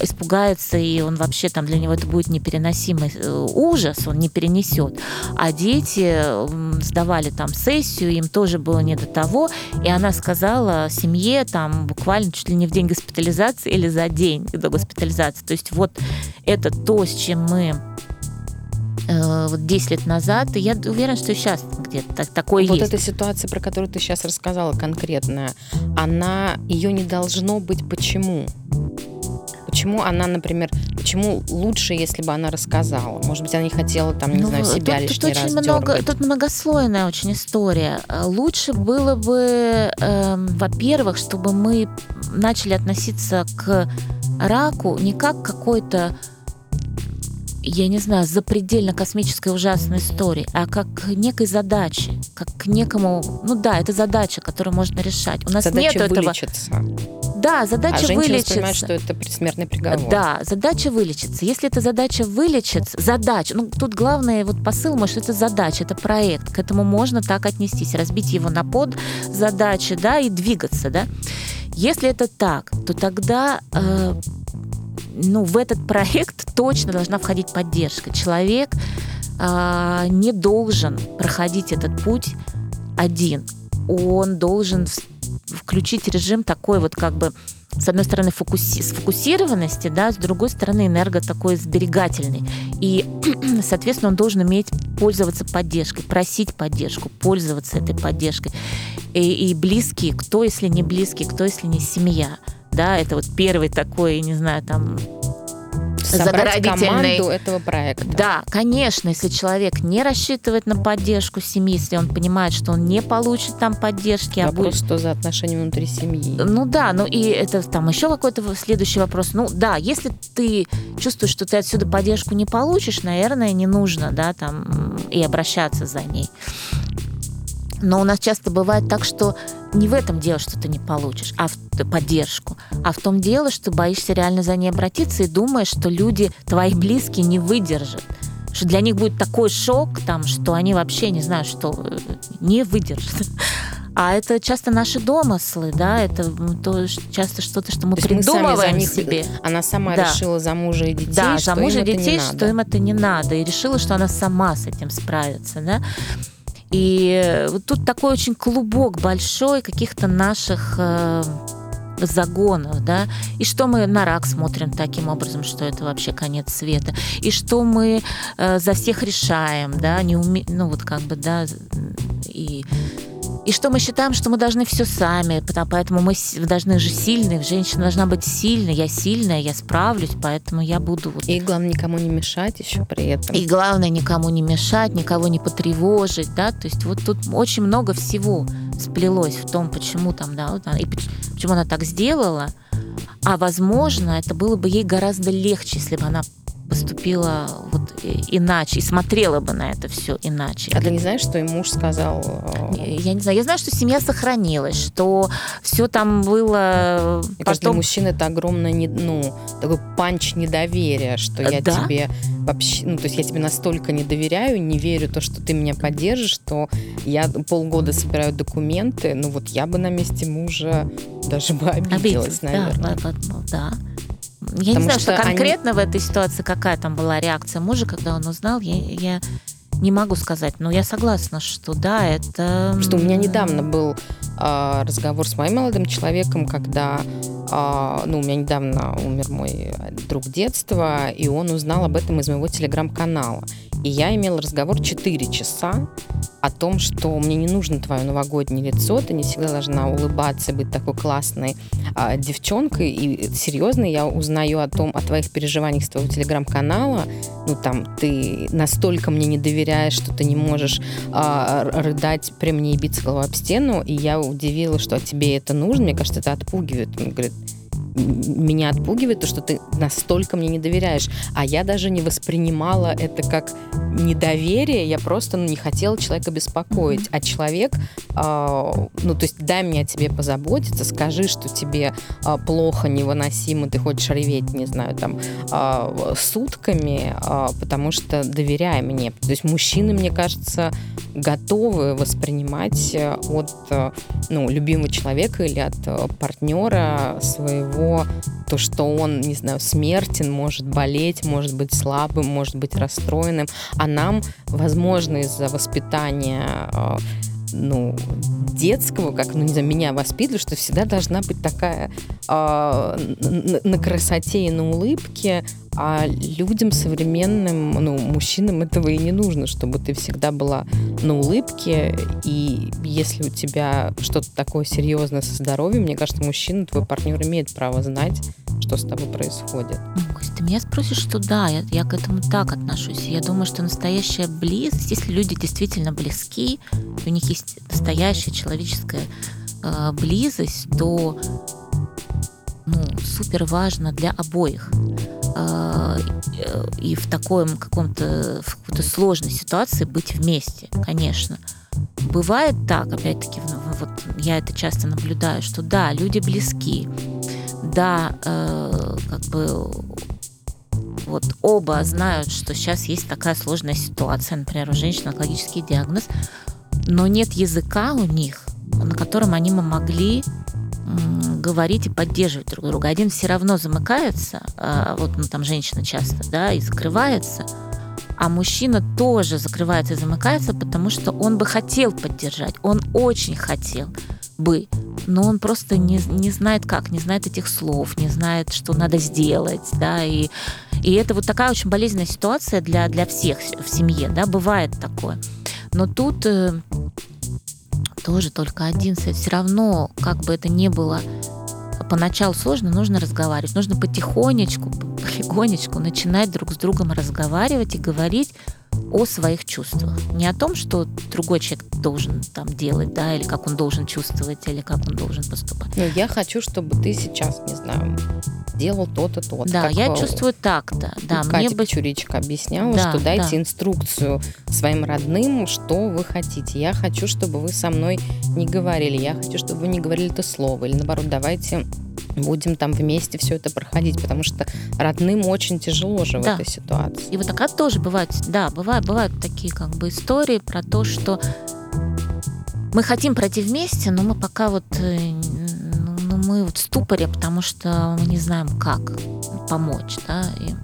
Speaker 2: испугается, и он вообще там для него это будет непереносимый э, ужас, он не перенесет. А дети сдавали там сессию, им тоже было не до того, и она сказала семье там буквально чуть ли не в день госпитализации или за день до госпитализации. То есть вот это то, с чем мы э, вот 10 лет назад, и я уверена, что сейчас где-то такое
Speaker 1: вот
Speaker 2: есть.
Speaker 1: Вот эта ситуация, про которую ты сейчас рассказала конкретная, она, ее не должно быть почему? Почему она, например, почему лучше, если бы она рассказала? Может быть, она не хотела там, не ну, знаю, себя тут, лишний
Speaker 2: тут
Speaker 1: раз
Speaker 2: очень много, Тут многослойная очень история. Лучше было бы, э, во-первых, чтобы мы начали относиться к раку не как какой-то я не знаю, запредельно космической ужасной истории, а как к некой задаче, как к некому, ну да, это задача, которую можно решать.
Speaker 1: У нас нет этого.
Speaker 2: Да, задача а вылечиться.
Speaker 1: понимает, что это предсмертный приговор.
Speaker 2: Да, задача вылечиться. Если эта задача вылечиться, задача, ну тут главное вот посыл, может, это задача, это проект, к этому можно так отнестись, разбить его на под задачи, да, и двигаться, да. Если это так, то тогда э, ну, в этот проект <laughs> точно должна входить поддержка. Человек э, не должен проходить этот путь один. Он должен включить режим такой вот как бы с одной стороны фокуси- сфокусированности, да, с другой стороны энерго такой сберегательный. И, <clears throat> соответственно, он должен иметь пользоваться поддержкой, просить поддержку, пользоваться этой поддержкой. И, и близкие, кто если не близкий, кто если не семья. Да, это вот первый такой, не знаю, там
Speaker 1: собрать команду этого проекта.
Speaker 2: Да, конечно, если человек не рассчитывает на поддержку семьи, если он понимает, что он не получит там поддержки.
Speaker 1: А вопрос, а что за отношения внутри семьи.
Speaker 2: Ну да, ну и это там еще какой-то следующий вопрос. Ну да, если ты чувствуешь, что ты отсюда поддержку не получишь, наверное, не нужно, да, там и обращаться за ней. Но у нас часто бывает так, что не в этом дело, что ты не получишь, а в поддержку, а в том дело, что боишься реально за ней обратиться и думаешь, что люди, твои близкие, не выдержат что для них будет такой шок, там, что они вообще не знаю, что э, не выдержат. <laughs> А это часто наши домыслы, да, это то, часто что-то, что мы то придумываем мы них, себе.
Speaker 1: Она сама да. решила за мужа и детей,
Speaker 2: да,
Speaker 1: что
Speaker 2: за мужа
Speaker 1: и
Speaker 2: детей, что им это не надо, и решила, что она сама с этим справится, да. И вот тут такой очень клубок большой каких-то наших э, загонов, да, и что мы на рак смотрим таким образом, что это вообще конец света, и что мы э, за всех решаем, да, не уме... ну вот как бы, да, и и что мы считаем, что мы должны все сами, поэтому мы должны же сильные, женщина должна быть сильной, я сильная, я справлюсь, поэтому я буду... Вот...
Speaker 1: И главное, никому не мешать еще при этом.
Speaker 2: И главное, никому не мешать, никого не потревожить, да, то есть вот тут очень много всего сплелось в том, почему там, да, вот, и почему она так сделала, а возможно, это было бы ей гораздо легче, если бы она поступила вот иначе и смотрела бы на это все иначе.
Speaker 1: А ты не знаешь, что и муж сказал?
Speaker 2: Э, я не знаю. Я знаю, что семья сохранилась, что все там было.
Speaker 1: Мне потом... кажется, для мужчин это огромное, ну, такой панч недоверия, что я да? тебе вообще, ну, то есть я тебе настолько не доверяю, не верю то, что ты меня поддержишь, что я полгода собираю документы, ну вот я бы на месте мужа даже бы обиделась, Обиделась, наверное.
Speaker 2: Да, да. Я не знаю, что, что конкретно они... в этой ситуации, какая там была реакция мужа, когда он узнал, я, я не могу сказать, но я согласна, что да, это...
Speaker 1: Что у меня недавно был э, разговор с моим молодым человеком, когда э, ну, у меня недавно умер мой друг детства, и он узнал об этом из моего телеграм-канала. И я имела разговор 4 часа о том, что мне не нужно твое новогоднее лицо, ты не всегда должна улыбаться, быть такой классной а, девчонкой. И серьезно, я узнаю о том, о твоих переживаниях с твоего телеграм-канала. Ну, там, ты настолько мне не доверяешь, что ты не можешь а, рыдать при мне и биться головой об стену. И я удивилась, что тебе это нужно. Мне кажется, это отпугивает. Он говорит, меня отпугивает то, что ты настолько мне не доверяешь. А я даже не воспринимала это как недоверие, я просто ну, не хотела человека беспокоить. А человек, э, ну, то есть дай мне о тебе позаботиться, скажи, что тебе э, плохо, невыносимо, ты хочешь реветь, не знаю, там, э, сутками, э, потому что доверяй мне. То есть мужчины, мне кажется, готовы воспринимать от ну, любимого человека или от партнера своего то, что он, не знаю, смертен, может болеть, может быть слабым, может быть расстроенным, а нам, возможно, из-за воспитания э, ну, детского, как, ну, не знаю, меня воспитывали, что всегда должна быть такая э, на, на красоте и на улыбке, а людям современным, ну, мужчинам этого и не нужно, чтобы ты всегда была на улыбке, и если у тебя что-то такое серьезное со здоровьем, мне кажется, мужчина, твой партнер имеет право знать, что с тобой происходит.
Speaker 2: Ты меня спросишь, что да, я, я к этому так отношусь. Я думаю, что настоящая близость, если люди действительно близки, у них есть настоящая человеческая э, близость, то ну, супер важно для обоих. Э, и в таком каком-то в какой-то сложной ситуации быть вместе, конечно. Бывает так, опять-таки, вот я это часто наблюдаю, что да, люди близки, да, э, как бы вот оба знают, что сейчас есть такая сложная ситуация, например, у женщин онкологический диагноз, но нет языка у них, на котором они могли говорить и поддерживать друг друга. Один все равно замыкается, а, вот ну, там женщина часто, да, и закрывается, а мужчина тоже закрывается и замыкается, потому что он бы хотел поддержать, он очень хотел бы, но он просто не, не знает как, не знает этих слов, не знает, что надо сделать, да, и, и это вот такая очень болезненная ситуация для, для всех в семье, да, бывает такое. Но тут э, тоже только один совет. Все равно, как бы это ни было поначалу сложно, нужно разговаривать. Нужно потихонечку, <laughs> полигонечку начинать друг с другом разговаривать и говорить о своих чувствах. Не о том, что другой человек должен там делать, да, или как он должен чувствовать, или как он должен поступать.
Speaker 1: Ну, я хочу, чтобы ты сейчас, не знаю, делал то-то, то-то.
Speaker 2: Да,
Speaker 1: как,
Speaker 2: я чувствую так-то. Да,
Speaker 1: Катя мне бы... Чуричка объясняла, да, что дайте да. инструкцию своим родным, что вы хотите. Я хочу, чтобы вы со мной не говорили. Я хочу, чтобы вы не говорили это слово. Или наоборот, давайте будем там вместе все это проходить, потому что родным очень тяжело же да. в этой ситуации.
Speaker 2: И вот такая тоже бывает, да, бывают, бывают такие как бы истории про то, что мы хотим пройти вместе, но мы пока вот э, ну, ну, мы вот в ступоре, потому что мы не знаем, как помочь, да, и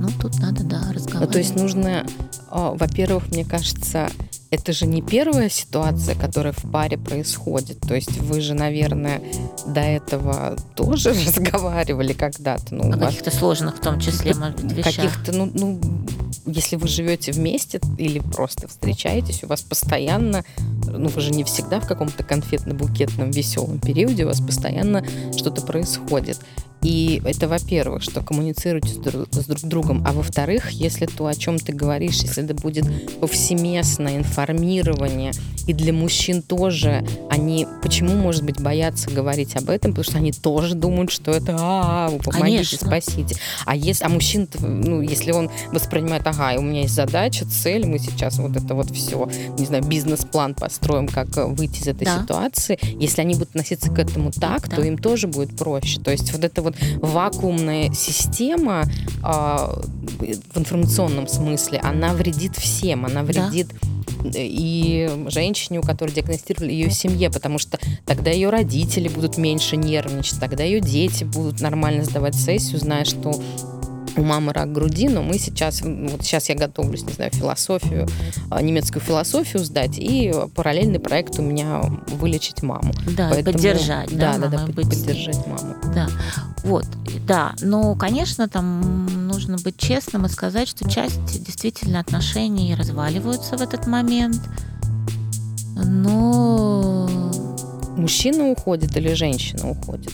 Speaker 2: ну, тут надо, да, разговаривать. Ну,
Speaker 1: то есть нужно, во-первых, мне кажется, это же не первая ситуация, которая в паре происходит. То есть вы же, наверное, до этого тоже <laughs> разговаривали когда-то.
Speaker 2: Ну, О каких-то сложных, в том числе, может быть, вещах.
Speaker 1: Каких-то, ну, ну, если вы живете вместе или просто встречаетесь, у вас постоянно, ну, вы же не всегда в каком-то конфетно-букетном веселом периоде, у вас постоянно что-то происходит. И это, во-первых, что коммуницируйте с друг, с друг другом, а во-вторых, если то, о чем ты говоришь, если это будет повсеместное информирование, и для мужчин тоже, они почему, может быть, боятся говорить об этом, потому что они тоже думают, что это а, -а помогите, Конечно. спасите. А если, а мужчина, ну, если он воспринимает, ага, у меня есть задача, цель, мы сейчас вот это вот все, не знаю, бизнес-план построим, как выйти из этой да. ситуации, если они будут относиться к этому так, да. то им тоже будет проще. То есть вот это вот вот вакуумная система э, в информационном смысле, она вредит всем, она вредит да. и женщине, у которой диагностировали ее семье, потому что тогда ее родители будут меньше нервничать, тогда ее дети будут нормально сдавать сессию, зная, что у мамы рак груди, но мы сейчас, вот сейчас я готовлюсь, не знаю, философию, а, немецкую философию сдать, и параллельный проект у меня вылечить маму.
Speaker 2: Да, Поэтому, поддержать.
Speaker 1: Да, да, да, да быть... поддержать маму.
Speaker 2: Да, вот, да, но, конечно, там нужно быть честным и сказать, что часть действительно отношений разваливаются в этот момент, но...
Speaker 1: Мужчина уходит или женщина уходит?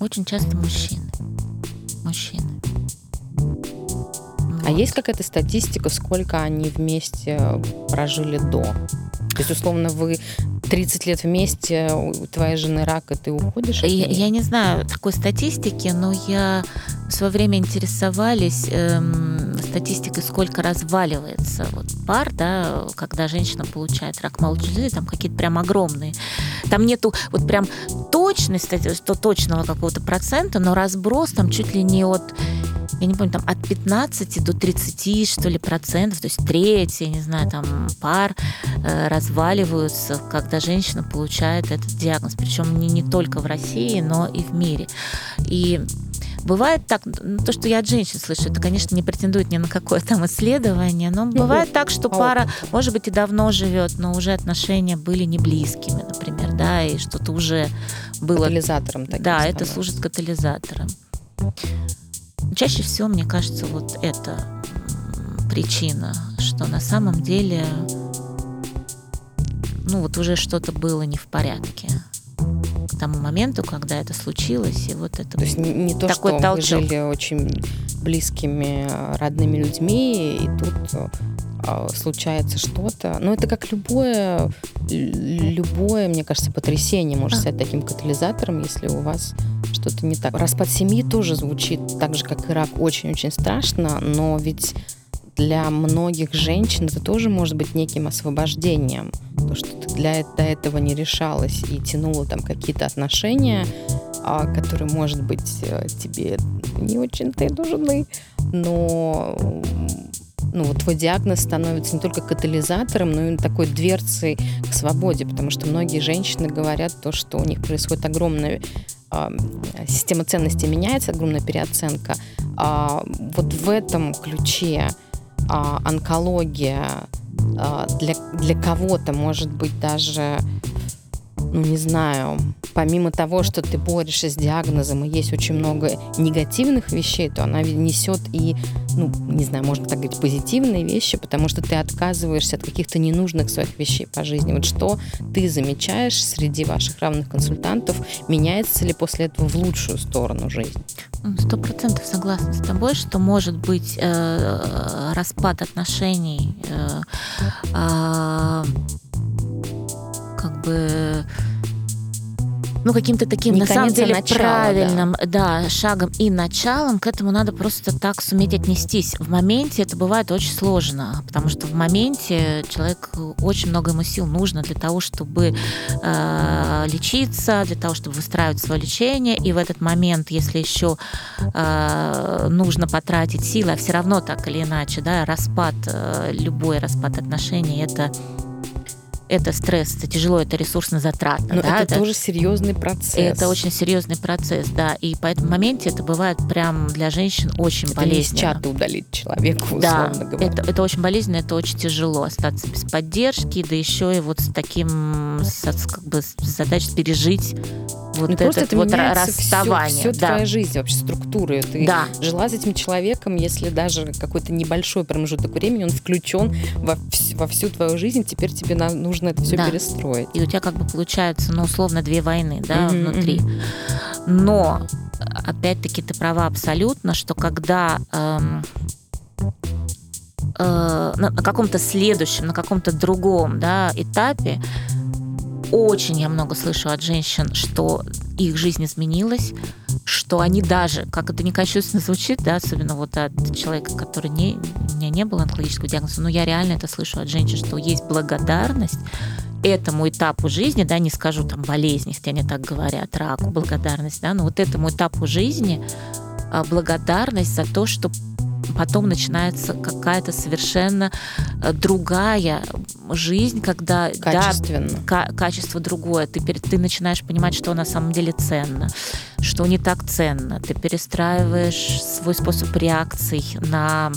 Speaker 2: Очень часто мужчины. Мужчины.
Speaker 1: А есть какая-то статистика, сколько они вместе прожили до? То есть, условно, вы 30 лет вместе, у твоей жены рак, и ты уходишь?
Speaker 2: Я, я не знаю такой статистики, но я в свое время интересовались эм, статистикой, сколько разваливается вот пар, да, когда женщина получает рак молочной железы, там какие-то прям огромные. Там нету вот прям точности, точного какого-то процента, но разброс там чуть ли не от я не помню, там от 15 до 30, что ли, процентов, то есть треть, я не знаю, там пар э, разваливаются, когда женщина получает этот диагноз. Причем не, не только в России, но и в мире. И Бывает так, ну, то, что я от женщин слышу, это, конечно, не претендует ни на какое там исследование, но бывает так, что пара, может быть, и давно живет, но уже отношения были не близкими, например, да, и что-то уже было...
Speaker 1: Катализатором таким
Speaker 2: Да, это служит катализатором. Чаще всего, мне кажется, вот это причина, что на самом деле, ну вот уже что-то было не в порядке к тому моменту, когда это случилось, и вот это
Speaker 1: то есть не, не то, такой что толчок. вы жили очень близкими родными людьми, и тут а, случается что-то. Но это как любое, любое, мне кажется, потрясение может стать таким катализатором, если у вас что-то не так. Распад семьи тоже звучит так же, как и рак, очень-очень страшно, но ведь для многих женщин это тоже может быть неким освобождением. То, что ты для, до этого не решалась и тянула там какие-то отношения, а, которые, может быть, э, тебе не очень-то и нужны, но ну, вот твой диагноз становится не только катализатором, но и такой дверцей к свободе, потому что многие женщины говорят то, что у них происходит огромная э, система ценностей меняется, огромная переоценка. А вот в этом ключе э, онкология э, для, для кого-то может быть даже ну, не знаю, помимо того, что ты борешься с диагнозом, и есть очень много негативных вещей, то она несет и, ну, не знаю, можно так говорить, позитивные вещи, потому что ты отказываешься от каких-то ненужных своих вещей по жизни. Вот что ты замечаешь среди ваших равных консультантов, меняется ли после этого в лучшую сторону жизнь?
Speaker 2: Сто процентов согласна с тобой, что может быть э, распад отношений э, как бы ну, каким-то таким, не на самом деле, начала, правильным да. да, шагом и началом к этому надо просто так суметь отнестись. В моменте это бывает очень сложно, потому что в моменте человек очень много ему сил нужно для того, чтобы э, лечиться, для того, чтобы выстраивать свое лечение. И в этот момент, если еще э, нужно потратить силы, а все равно так или иначе, да, распад, э, любой распад отношений, это это стресс, это тяжело, это ресурсно затратно.
Speaker 1: Но
Speaker 2: да,
Speaker 1: это, это тоже серьезный процесс.
Speaker 2: Это очень серьезный процесс, да. И по этому моменте это бывает прям для женщин очень
Speaker 1: это
Speaker 2: болезненно.
Speaker 1: Не чата удалить человека, условно
Speaker 2: да,
Speaker 1: говоря.
Speaker 2: Это, это очень болезненно, это очень тяжело остаться без поддержки, да еще и вот с таким, с, как бы, задачей пережить вот ну, этот это вот расставание.
Speaker 1: Все, все да. твоя жизнь, вообще структуры. Ты да. жила с этим человеком, если даже какой-то небольшой промежуток времени он включен во, во всю твою жизнь, теперь тебе нужно это все да. перестроить.
Speaker 2: И у тебя как бы получается, ну, условно, две войны, да, mm-hmm, внутри. Но, опять-таки, ты права абсолютно, что когда... Эм, э, на каком-то следующем, на каком-то другом да, этапе очень я много слышу от женщин, что их жизнь изменилась, что они даже, как это не кощунственно звучит, да, особенно вот от человека, который не, у меня не было онкологического диагноза, но я реально это слышу от женщин, что есть благодарность этому этапу жизни, да, не скажу там болезни, хотя они так говорят, раку, благодарность, да, но вот этому этапу жизни а, благодарность за то, что потом начинается какая-то совершенно э, другая жизнь, когда
Speaker 1: да,
Speaker 2: качество другое. Ты, ты начинаешь понимать, что на самом деле ценно, что не так ценно. Ты перестраиваешь свой способ реакций на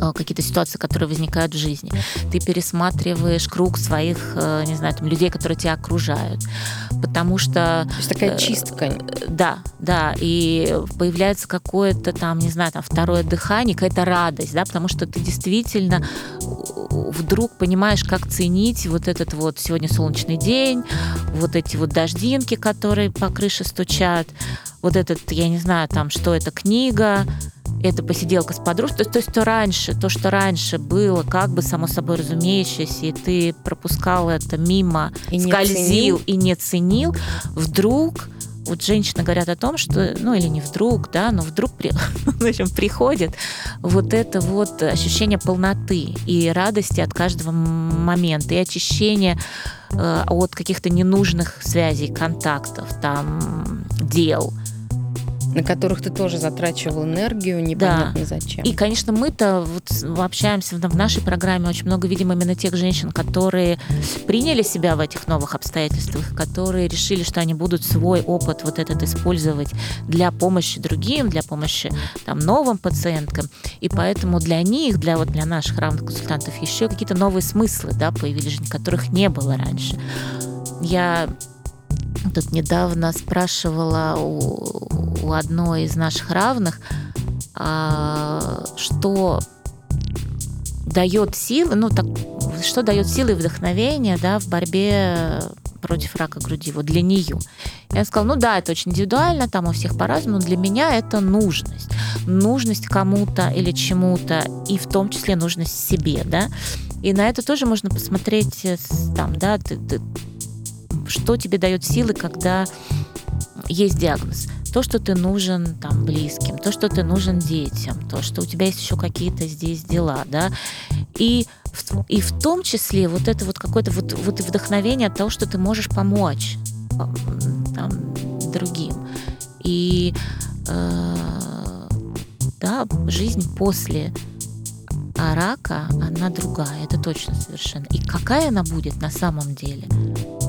Speaker 2: Э, какие-то ситуации, которые возникают в жизни. Ты пересматриваешь круг своих, э, не знаю, там, людей, которые тебя окружают. Потому что...
Speaker 1: То есть такая э, чистка.
Speaker 2: Да, да. И появляется какое-то там, не знаю, там, второе дыхание, какая-то радость, да, потому что ты действительно вдруг понимаешь, как ценить вот этот вот сегодня солнечный день, вот эти вот дождинки, которые по крыше стучат, вот этот, я не знаю, там, что это, книга, это посиделка с подружкой. То, то есть то раньше, то, что раньше было как бы само собой разумеющееся, и ты пропускал это мимо, и скользил и не ценил, вдруг вот женщины говорят о том, что, ну или не вдруг, да, но вдруг при, <laughs> в общем, приходит вот это вот ощущение полноты и радости от каждого момента, и очищения э, от каких-то ненужных связей, контактов, там, дел
Speaker 1: на которых ты тоже затрачивал энергию, непонятно да. зачем.
Speaker 2: И, конечно, мы-то вот общаемся в нашей программе очень много видим именно тех женщин, которые приняли себя в этих новых обстоятельствах, которые решили, что они будут свой опыт вот этот использовать для помощи другим, для помощи там новым пациенткам. И поэтому для них, для вот для наших равных консультантов еще какие-то новые смыслы, да, появились, которых не было раньше. Я Тут недавно спрашивала у, у одной из наших равных, а, что дает силы, ну так, что дает силы и вдохновение, да, в борьбе против рака груди, вот для нее. Я сказала, ну да, это очень индивидуально, там у всех по-разному, но для меня это нужность. Нужность кому-то или чему-то, и в том числе нужность себе, да. И на это тоже можно посмотреть, э, там, да, ты, ты, что тебе дает силы, когда есть диагноз. То, что ты нужен там близким, то, что ты нужен детям, то, что у тебя есть еще какие-то здесь дела, да. И, и в том числе вот это вот какое-то вот, вот вдохновение от того, что ты можешь помочь там, другим. И э, да, жизнь после рака, она другая, это точно совершенно. И какая она будет на самом деле,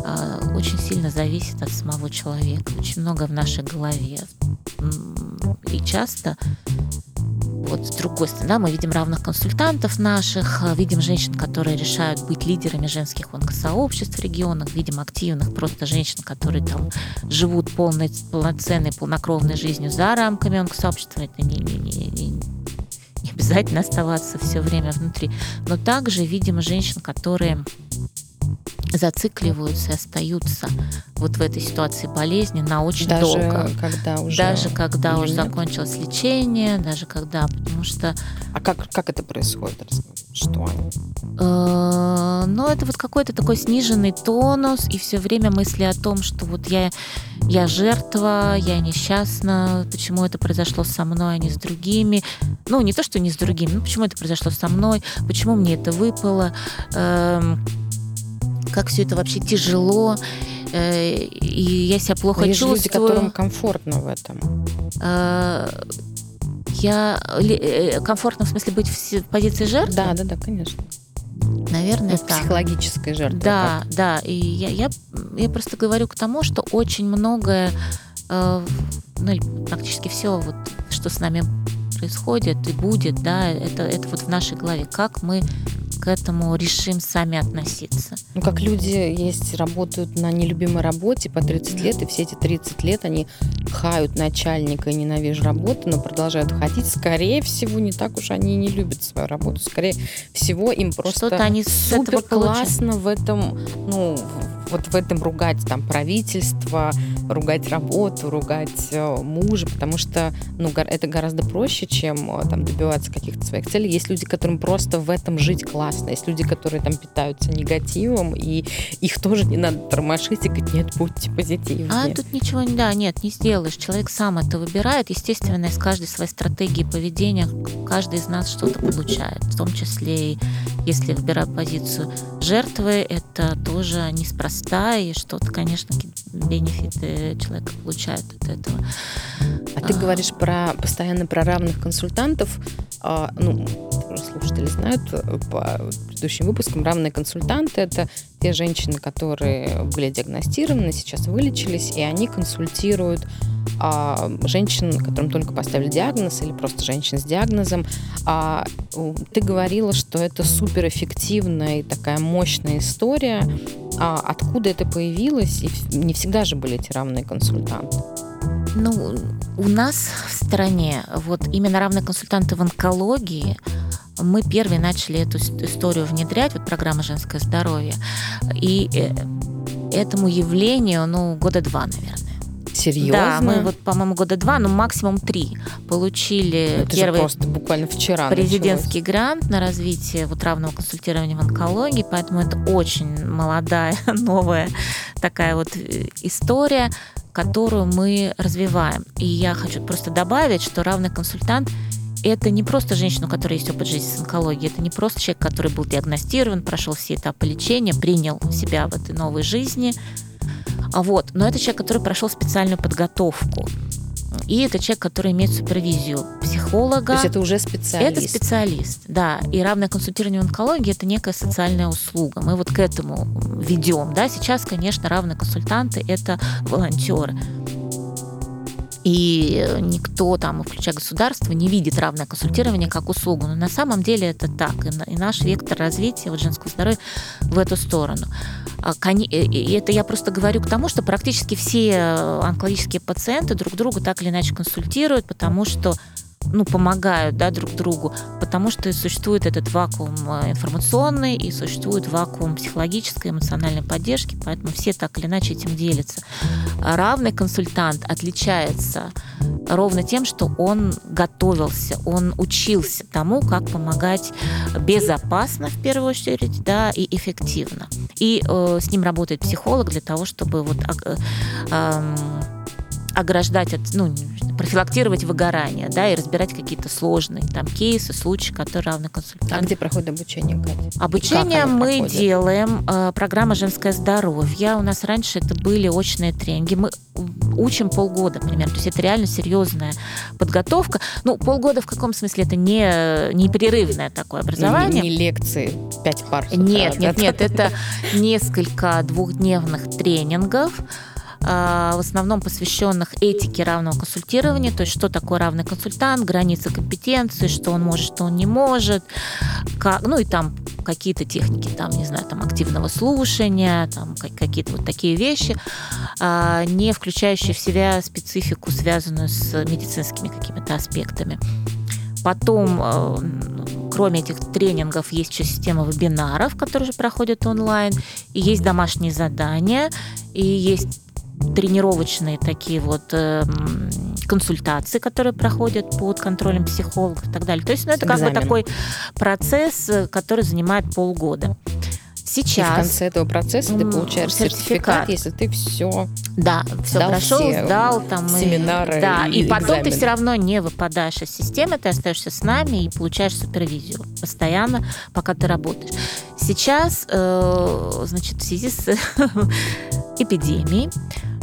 Speaker 2: а, очень сильно зависит от самого человека. Очень много в нашей голове. И часто вот с другой стороны, да, мы видим равных консультантов наших, а, видим женщин, которые решают быть лидерами женских онкосообществ в регионах, видим активных просто женщин, которые там живут полной, полноценной, полнокровной жизнью за рамками онкосообщества. Это не, не, не, не, не обязательно оставаться все время внутри. Но также видим женщин, которые зацикливаются и остаются вот в этой ситуации болезни на очень
Speaker 1: даже
Speaker 2: долго.
Speaker 1: Когда уже
Speaker 2: даже когда уже нет? закончилось лечение, даже когда, потому что...
Speaker 1: А как, как это происходит? Что
Speaker 2: э, Ну, это вот какой-то такой сниженный тонус и все время мысли о том, что вот я, я жертва, я несчастна, почему это произошло со мной, а не с другими. Ну, не то, что не с другими, ну, почему это произошло со мной, почему мне это выпало. Эм, как все это вообще тяжело, э, и я себя плохо
Speaker 1: есть
Speaker 2: чувствую.
Speaker 1: люди, которым комфортно в этом.
Speaker 2: Э, я э, комфортно в смысле быть в позиции жертвы?
Speaker 1: Да, да, да, конечно.
Speaker 2: Наверное,
Speaker 1: ну, так. Психологической жертвы.
Speaker 2: Да, как? да. И я, я, я просто говорю к тому, что очень многое, э, ну, практически все, вот, что с нами происходит и будет, да, это, это вот в нашей голове. Как мы к этому решим сами относиться.
Speaker 1: Ну, как люди есть, работают на нелюбимой работе по 30 лет, и все эти 30 лет они хают начальника и ненавижу работу, но продолжают ходить. Скорее всего, не так уж они не любят свою работу. Скорее всего, им просто
Speaker 2: они
Speaker 1: супер классно в этом, ну, вот в этом ругать там правительство, ругать работу, ругать э, мужа, потому что ну, это гораздо проще, чем э, там добиваться каких-то своих целей. Есть люди, которым просто в этом жить классно. Есть люди, которые там питаются негативом, и их тоже не надо тормошить и говорить, нет, будьте позитивнее.
Speaker 2: А тут ничего, да, нет, не сделаешь. Человек сам это выбирает. Естественно, из каждой своей стратегии поведения каждый из нас что-то получает. В том числе, если выбирать позицию жертвы, это тоже неспроста и что-то, конечно, бенефиты человек получает от этого.
Speaker 1: А ты говоришь про постоянно про равных консультантов. А, ну, слушатели знают по предыдущим выпускам, равные консультанты – это те женщины, которые были диагностированы, сейчас вылечились, и они консультируют а, женщин, которым только поставили диагноз, или просто женщин с диагнозом. А, ты говорила, что это суперэффективная и такая мощная история. А откуда это появилось? И не всегда же были эти равные консультанты.
Speaker 2: Ну, у нас в стране вот именно равные консультанты в онкологии мы первые начали эту историю внедрять, вот программа «Женское здоровье». И э, этому явлению, ну, года два, наверное.
Speaker 1: Серьезно?
Speaker 2: Да, мы вот, по-моему, года два, ну максимум три получили
Speaker 1: Это
Speaker 2: первый
Speaker 1: просто буквально вчера
Speaker 2: президентский
Speaker 1: началось.
Speaker 2: грант на развитие вот равного консультирования в онкологии, поэтому это очень молодая, <laughs> новая такая вот э, история, которую мы развиваем. И я хочу просто добавить, что равный консультант это не просто женщина, у которой есть опыт жизни с онкологией, это не просто человек, который был диагностирован, прошел все этапы лечения, принял себя в этой новой жизни, а вот. Но это человек, который прошел специальную подготовку. И это человек, который имеет супервизию психолога.
Speaker 1: То есть это уже специалист.
Speaker 2: Это специалист, да. И равное консультирование в онкологии – это некая социальная услуга. Мы вот к этому ведем. Да? Сейчас, конечно, равные консультанты – это волонтеры. И никто там, включая государство, не видит равное консультирование как услугу. Но на самом деле это так. И наш вектор развития вот, женского здоровья в эту сторону. А, и это я просто говорю к тому, что практически все онкологические пациенты друг друга так или иначе консультируют, потому что ну, помогают да, друг другу, потому что существует этот вакуум э, информационный и существует вакуум психологической, эмоциональной поддержки, поэтому все так или иначе этим делятся. Равный консультант отличается ровно тем, что он готовился, он учился тому, как помогать безопасно, в первую очередь, да, и эффективно. И э, с ним работает психолог для того, чтобы вот э, э, ограждать от, ну, профилактировать выгорание, да, и разбирать какие-то сложные там кейсы, случаи, которые равны консультанту.
Speaker 1: А где проходит обучение, Катя?
Speaker 2: Обучение мы проходят? делаем, э, программа «Женское здоровье». У нас раньше это были очные тренинги. Мы учим полгода примерно. То есть это реально серьезная подготовка. Ну, полгода в каком смысле? Это не непрерывное такое образование.
Speaker 1: Не, не лекции, пять пар.
Speaker 2: Нет, нет, нет, это <laughs> несколько двухдневных тренингов, в основном посвященных этике равного консультирования, то есть что такое равный консультант, границы компетенции, что он может, что он не может, как, ну и там какие-то техники, там, не знаю, там активного слушания, там какие-то вот такие вещи, а, не включающие в себя специфику, связанную с медицинскими какими-то аспектами. Потом, а, кроме этих тренингов, есть еще система вебинаров, которые же проходят онлайн, и есть домашние задания, и есть тренировочные такие вот э, консультации, которые проходят под контролем психологов и так далее. То есть ну, это как бы такой процесс, э, который занимает полгода. Сейчас. И в
Speaker 1: конце этого процесса ты получаешь сертификат, сертификат если ты все
Speaker 2: да, все прошел, все
Speaker 1: сдал там семинары.
Speaker 2: И, да, и,
Speaker 1: и
Speaker 2: потом
Speaker 1: экзамены.
Speaker 2: ты все равно не выпадаешь из системы, ты остаешься с нами и получаешь супервизию постоянно, пока ты работаешь. Сейчас, э, значит, в связи с <laughs> эпидемией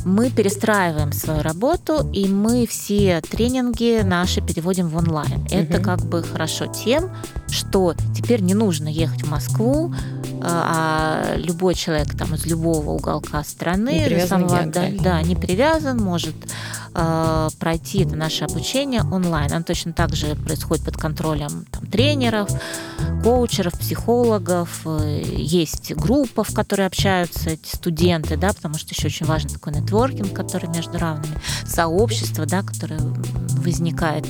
Speaker 2: мы перестраиваем свою работу, и мы все тренинги наши переводим в онлайн. Угу. Это как бы хорошо тем, что теперь не нужно ехать в Москву, а любой человек там из любого уголка страны,
Speaker 1: не
Speaker 2: самого, да, да, не привязан, может э, пройти это наше обучение онлайн. Оно точно так же происходит под контролем там, тренеров, коучеров, психологов. Есть группа, в которой общаются эти студенты, да, потому что еще очень важен такой нетворкинг, который между равными, сообщество, да, которое возникает.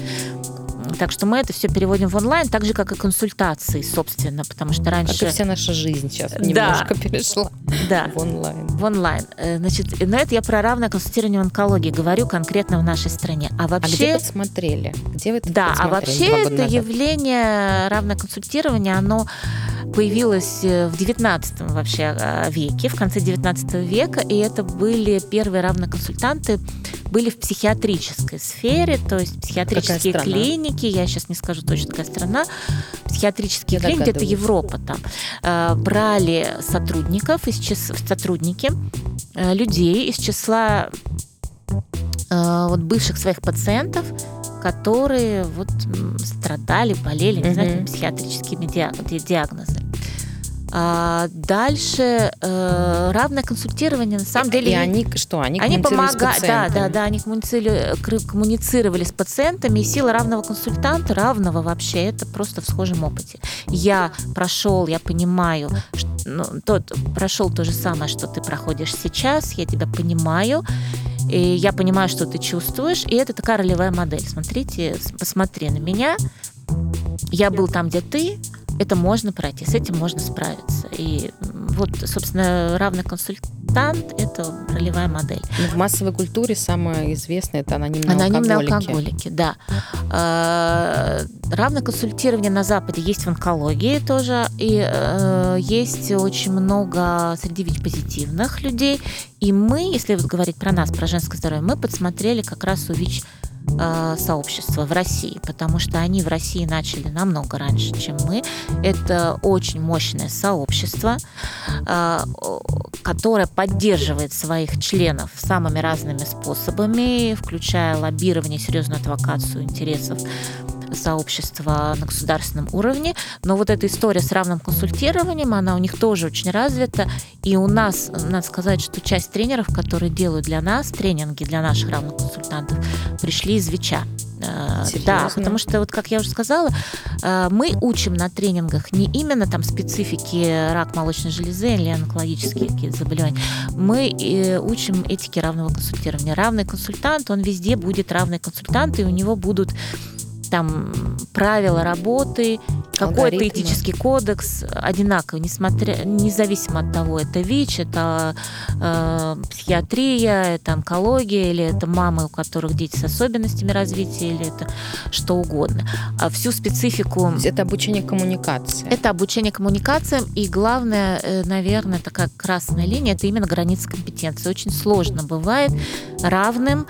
Speaker 2: Так что мы это все переводим в онлайн, так же, как и консультации, собственно, потому что раньше...
Speaker 1: Как и вся наша жизнь сейчас да. немножко перешла да. в онлайн.
Speaker 2: В онлайн. Э, значит, но это я про равное консультирование в онкологии говорю конкретно в нашей стране. А вообще... А
Speaker 1: где подсмотрели? Где вы это
Speaker 2: Да, а вообще это явление равное консультирование, оно появилось э, в 19 вообще э, веке, в конце 19 века, и это были первые равноконсультанты, были в психиатрической сфере, то есть психиатрические клиники, я сейчас не скажу точно какая страна, психиатрические я клиники, это Европа там, э, брали сотрудников из числа, сотрудники, людей из числа вот бывших своих пациентов, которые вот страдали, болели, не знаю, психиатрическими диагнозами. А дальше э, равное консультирование на самом
Speaker 1: и,
Speaker 2: деле.
Speaker 1: И они что? Они,
Speaker 2: они помогают, да, да, да, они коммуницировали, коммуницировали с пациентами. И сила равного консультанта, равного вообще, это просто в схожем опыте. Я прошел, я понимаю, что, ну, тот прошел то же самое, что ты проходишь сейчас. Я тебя понимаю. И я понимаю, что ты чувствуешь, и это такая ролевая модель. Смотрите, посмотри на меня. Я был там, где ты, это можно пройти, с этим можно справиться. И вот, собственно, равный консультант – это ролевая модель.
Speaker 1: Но ну, в массовой культуре самое известное – это анонимные,
Speaker 2: анонимные
Speaker 1: алкоголики.
Speaker 2: алкоголики. да. А, равное консультирование на Западе есть в онкологии тоже, и э, есть очень много среди ВИЧ-позитивных людей. И мы, если вот говорить про нас, про женское здоровье, мы подсмотрели как раз у ВИЧ Э, сообщества в России, потому что они в России начали намного раньше, чем мы. Это очень мощное сообщество, э, которое поддерживает своих членов самыми разными способами, включая лоббирование, серьезную адвокацию интересов сообщества на государственном уровне. Но вот эта история с равным консультированием, она у них тоже очень развита. И у нас, надо сказать, что часть тренеров, которые делают для нас тренинги для наших равных консультантов, пришли из ВИЧа.
Speaker 1: Э, Серьезно? Да,
Speaker 2: потому что, вот как я уже сказала, э, мы учим на тренингах не именно там специфики рак молочной железы или онкологические какие-то заболевания. Мы э, учим этике равного консультирования. Равный консультант, он везде будет равный консультант, и у него будут там правила работы, какой-то этический кодекс одинаковый, несмотря, независимо от того, это ВИЧ, это э, психиатрия, это онкология, или это мамы, у которых дети с особенностями развития, или это что угодно. А всю специфику...
Speaker 1: Это обучение коммуникации.
Speaker 2: Это обучение коммуникациям, и главное, э, наверное, такая красная линия, это именно граница компетенции. Очень сложно бывает равным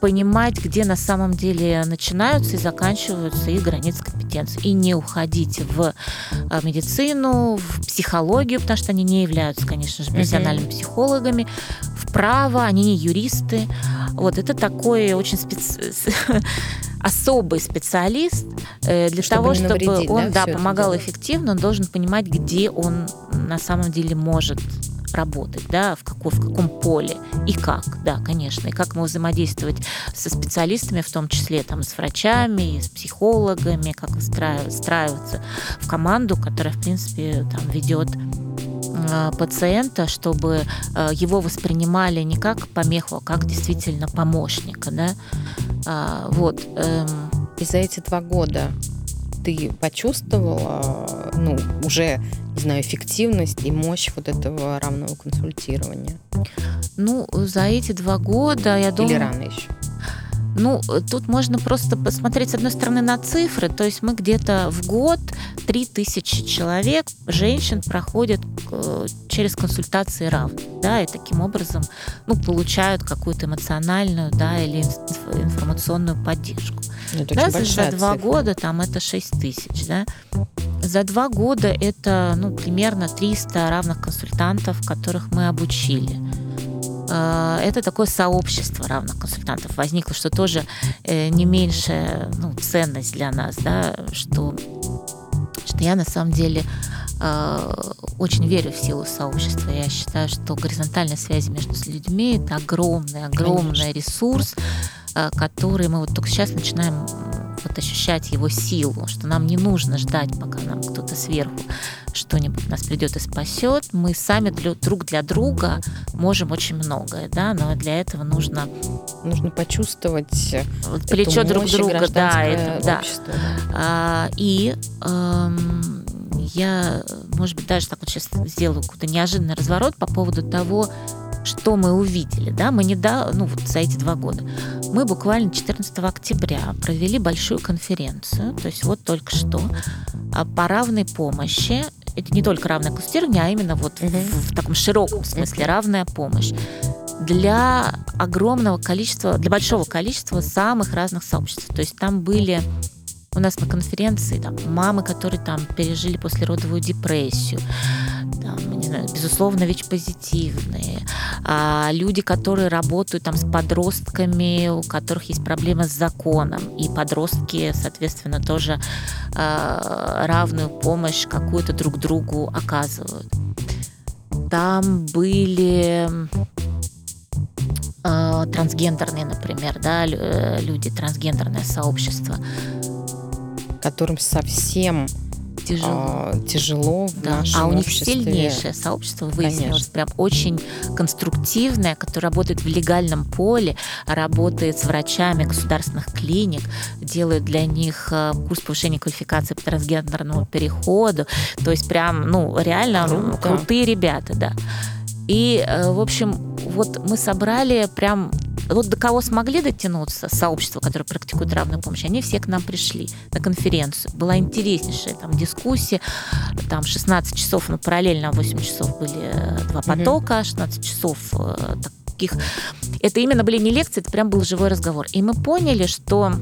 Speaker 2: понимать, где на самом деле начинаются и заканчиваются их границы компетенции. И не уходить в э, медицину, в психологию, потому что они не являются, конечно же, профессиональными mm-hmm. психологами, в право, они не юристы. Вот это такой очень специ <laughs> особый специалист э, для чтобы того, чтобы он да, да, помогал эффективно, он должен понимать, где он на самом деле может работать, да, в, каком, в каком поле и как, да, конечно, и как мы взаимодействовать со специалистами, в том числе там с врачами, с психологами, как выстраиваться в команду, которая, в принципе, там ведет а, пациента, чтобы а, его воспринимали не как помеху, а как действительно помощника, да, а, вот. Эм.
Speaker 1: И за эти два года ты почувствовала, ну, уже, не знаю, эффективность и мощь вот этого равного консультирования?
Speaker 2: Ну, за эти два года, я думаю...
Speaker 1: Или рано еще?
Speaker 2: Ну, тут можно просто посмотреть, с одной стороны, на цифры. То есть мы где-то в год 3000 человек, женщин, проходят э, через консультации равных. Да, и таким образом ну, получают какую-то эмоциональную да, или информационную поддержку.
Speaker 1: Ну, это да, за,
Speaker 2: за два
Speaker 1: цифра.
Speaker 2: года там это 6 тысяч. Да? За два года это ну, примерно 300 равных консультантов, которых мы обучили. Э, это такое сообщество равных консультантов возникло, что тоже э, не меньшая ну, ценность для нас, да, что, что я на самом деле э, очень верю в силу сообщества. Я считаю, что горизонтальная связь между людьми это огромный, огромный Конечно. ресурс, который мы вот только сейчас начинаем вот ощущать его силу, что нам не нужно ждать, пока нам кто-то сверху что-нибудь нас придет и спасет. Мы сами для, друг для друга можем очень многое, да, но для этого нужно
Speaker 1: нужно почувствовать
Speaker 2: вот, плечо друг друга, да, это, да. Общество, да. А, и эм, я, может быть, даже так вот сейчас сделаю какой-то неожиданный разворот по поводу того, что мы увидели, да, мы не да, ну вот за эти два года. Мы буквально 14 октября провели большую конференцию, то есть вот только что, а, по равной помощи. Это не только равное консультирование, а именно вот угу. в, в таком широком смысле равная помощь для огромного количества, для большого количества самых разных сообществ. То есть там были у нас на конференции там, мамы, которые там пережили послеродовую депрессию, там, не знаю, безусловно, ВИЧ-позитивные, а, люди, которые работают там с подростками, у которых есть проблемы с законом, и подростки, соответственно, тоже а, равную помощь какую-то друг другу оказывают. Там были а, трансгендерные, например, да, люди, трансгендерное сообщество.
Speaker 1: Которым совсем
Speaker 2: тяжело,
Speaker 1: э, тяжело в
Speaker 2: да.
Speaker 1: нашем
Speaker 2: А у них
Speaker 1: обществе.
Speaker 2: сильнейшее сообщество выяснилось, прям очень конструктивное, которое работает в легальном поле, работает с врачами государственных клиник, делает для них э, курс повышения квалификации по трансгендерному переходу. То есть прям, ну, реально
Speaker 1: Круто.
Speaker 2: крутые ребята, да. И, э, в общем, вот мы собрали прям вот до кого смогли дотянуться, сообщество, которое практикует равную помощь, они все к нам пришли на конференцию. Была интереснейшая там дискуссия, там 16 часов, ну, параллельно 8 часов были э, два потока, 16 часов э, таких. Это именно были не лекции, это прям был живой разговор. И мы поняли, что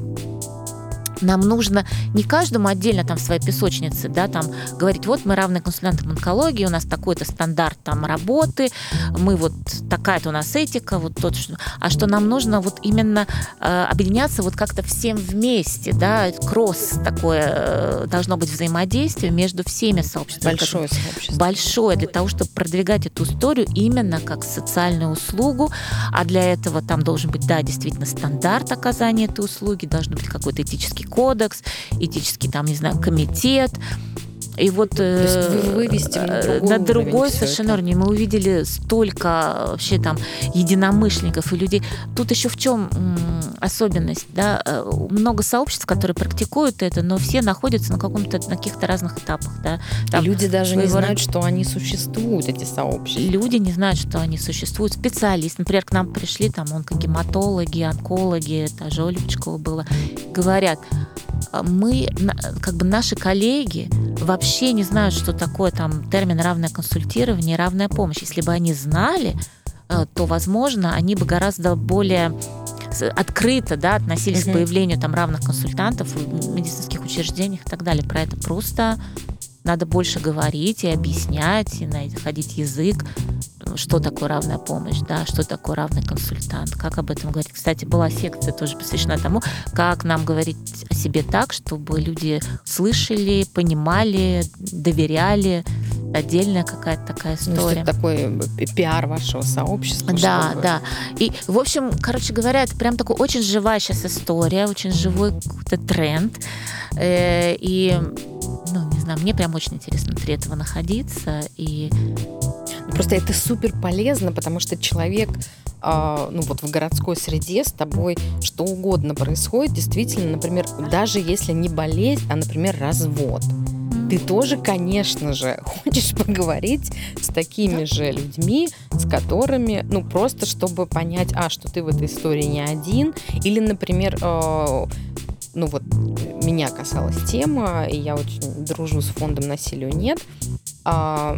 Speaker 2: нам нужно не каждому отдельно там в своей песочнице, да, там говорить, вот мы равные консультанты онкологии, у нас такой-то стандарт там работы, мы вот такая-то у нас этика, вот тот, что... а что нам нужно вот именно э, объединяться вот как-то всем вместе, да, кросс такое э, должно быть взаимодействие между всеми сообществами.
Speaker 1: Большое сообщество.
Speaker 2: большое для того, чтобы продвигать эту историю именно как социальную услугу, а для этого там должен быть, да, действительно стандарт оказания этой услуги, должен быть какой-то этический кодекс, этический там, не знаю, комитет. И вот э,
Speaker 1: вывести на
Speaker 2: э,
Speaker 1: другой
Speaker 2: на
Speaker 1: уровень
Speaker 2: другой совершенно уровень. Мы увидели столько вообще там единомышленников и людей. Тут еще в чем особенность, да, Э, много сообществ, которые практикуют это, но все находятся на каком-то на каких-то разных этапах, да. Там
Speaker 1: люди даже не знают, что они существуют, эти сообщества.
Speaker 2: люди не знают, что они существуют. Специалисты, например, к нам пришли там онкогематологи, онкологи, даже Оля Пучкова была, говорят, «А мы, на- как бы наши коллеги вообще не знают, что такое там термин равное консультирование и равная помощь. Если бы они знали, э, то, возможно, они бы гораздо более открыто да, относились
Speaker 1: Мгм.
Speaker 2: к появлению там равных консультантов в медицинских учреждениях и так далее. Про это просто надо больше говорить и объяснять, и находить язык, что такое равная помощь, да, что такое равный консультант, как об этом говорить. Кстати, была секция тоже посвящена тому, как нам говорить о себе так, чтобы люди слышали, понимали, доверяли. Отдельная какая-то такая
Speaker 1: Ну,
Speaker 2: история.
Speaker 1: это такой пи- пиар вашего сообщества.
Speaker 2: Да,
Speaker 1: чтобы-
Speaker 2: да. И, в общем, короче говоря, это прям такой очень живая сейчас история, очень живой какой-то тренд. Э, И, ну, не знаю, мне прям очень интересно внутри этого находиться. И
Speaker 1: Просто это супер полезно, потому что человек, а, ну вот в городской среде с тобой что угодно происходит, действительно, например, даже если не болезнь, а, например, развод. Ты тоже, конечно же, <laughs> хочешь поговорить с такими же людьми, с которыми, ну, просто чтобы понять, а, что ты в этой истории не один, или, например, э, ну вот меня касалась тема, и я очень дружу с фондом насилию нет. А,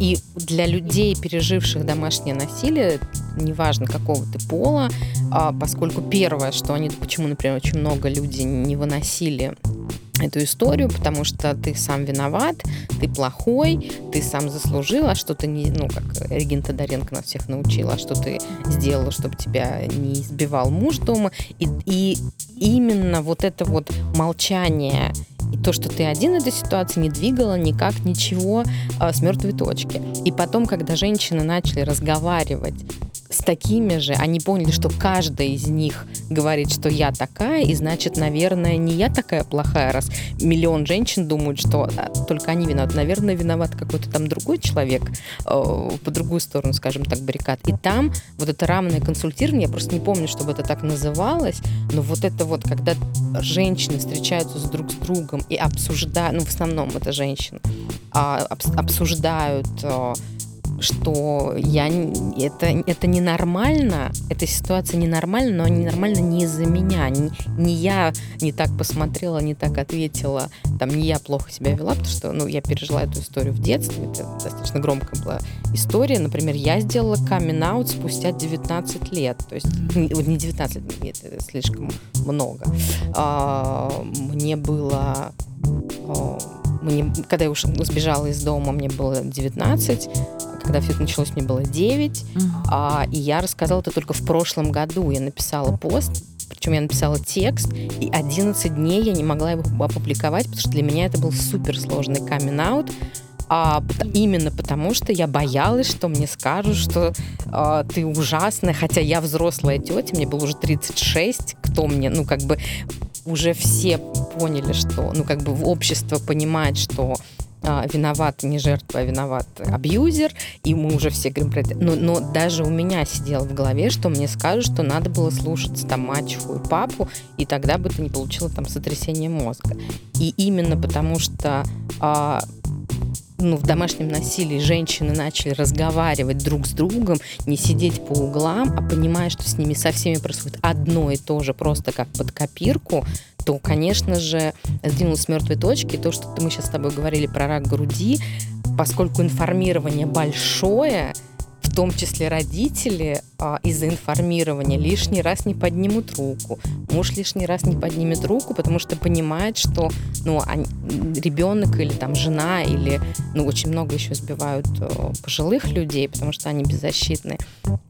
Speaker 1: и для людей, переживших домашнее насилие, неважно какого ты пола, а, поскольку первое, что они, почему, например, очень много людей не выносили эту историю, потому что ты сам виноват, ты плохой, ты сам заслужил, а что ты не, ну, как Регина Тодоренко нас всех научила, а что ты сделала, чтобы тебя не избивал муж дома. И, и именно вот это вот молчание и то, что ты один этой ситуации, не двигало никак ничего а, с мертвой точки. И потом, когда женщины начали разговаривать с такими же, они поняли, что каждая из них говорит, что я такая, и значит, наверное, не я такая плохая, раз миллион женщин думают, что а, только они виноваты. Наверное, виноват какой-то там другой человек э, по другую сторону, скажем так, баррикад. И там вот это равное консультирование, я просто не помню, чтобы это так называлось, но вот это вот, когда женщины встречаются с друг с другом и обсуждают, ну, в основном это женщины, а, обс- обсуждают э, что я, это, это ненормально, эта ситуация ненормальна, но ненормально не из-за меня. Не, не я не так посмотрела, не так ответила, там, не я плохо себя вела, потому что, ну, я пережила эту историю в детстве, это достаточно громкая была история. Например, я сделала камин-аут спустя 19 лет, то есть, не, не 19 лет, это слишком много. А, мне было... а, мне, когда я уж сбежала из дома, мне было 19, а когда все это началось, мне было 9. А, и я рассказала это только в прошлом году. Я написала пост, причем я написала текст, и 11 дней я не могла его опубликовать, потому что для меня это был суперсложный камин-аут. А, именно потому, что я боялась, что мне скажут, что а, ты ужасная, хотя я взрослая тетя, мне было уже 36, кто мне, ну, как бы, уже все поняли, что, ну, как бы общество понимает, что а, виноват не жертва, а виноват абьюзер, и мы уже все говорим про это. Но, но даже у меня сидело в голове, что мне скажут, что надо было слушаться там мачеху и папу, и тогда бы ты не получила там сотрясение мозга. И именно потому что а, ну, в домашнем насилии женщины начали разговаривать друг с другом, не сидеть по углам, а понимая, что с ними со всеми происходит одно и то же, просто как под копирку, то, конечно же, сдвинулась с мертвой точки. То, что мы сейчас с тобой говорили про рак груди, поскольку информирование большое, в том числе родители а, из-за информирования лишний раз не поднимут руку. Муж лишний раз не поднимет руку, потому что понимает, что ну, они, ребенок или там жена, или ну, очень много еще сбивают а, пожилых людей, потому что они беззащитны.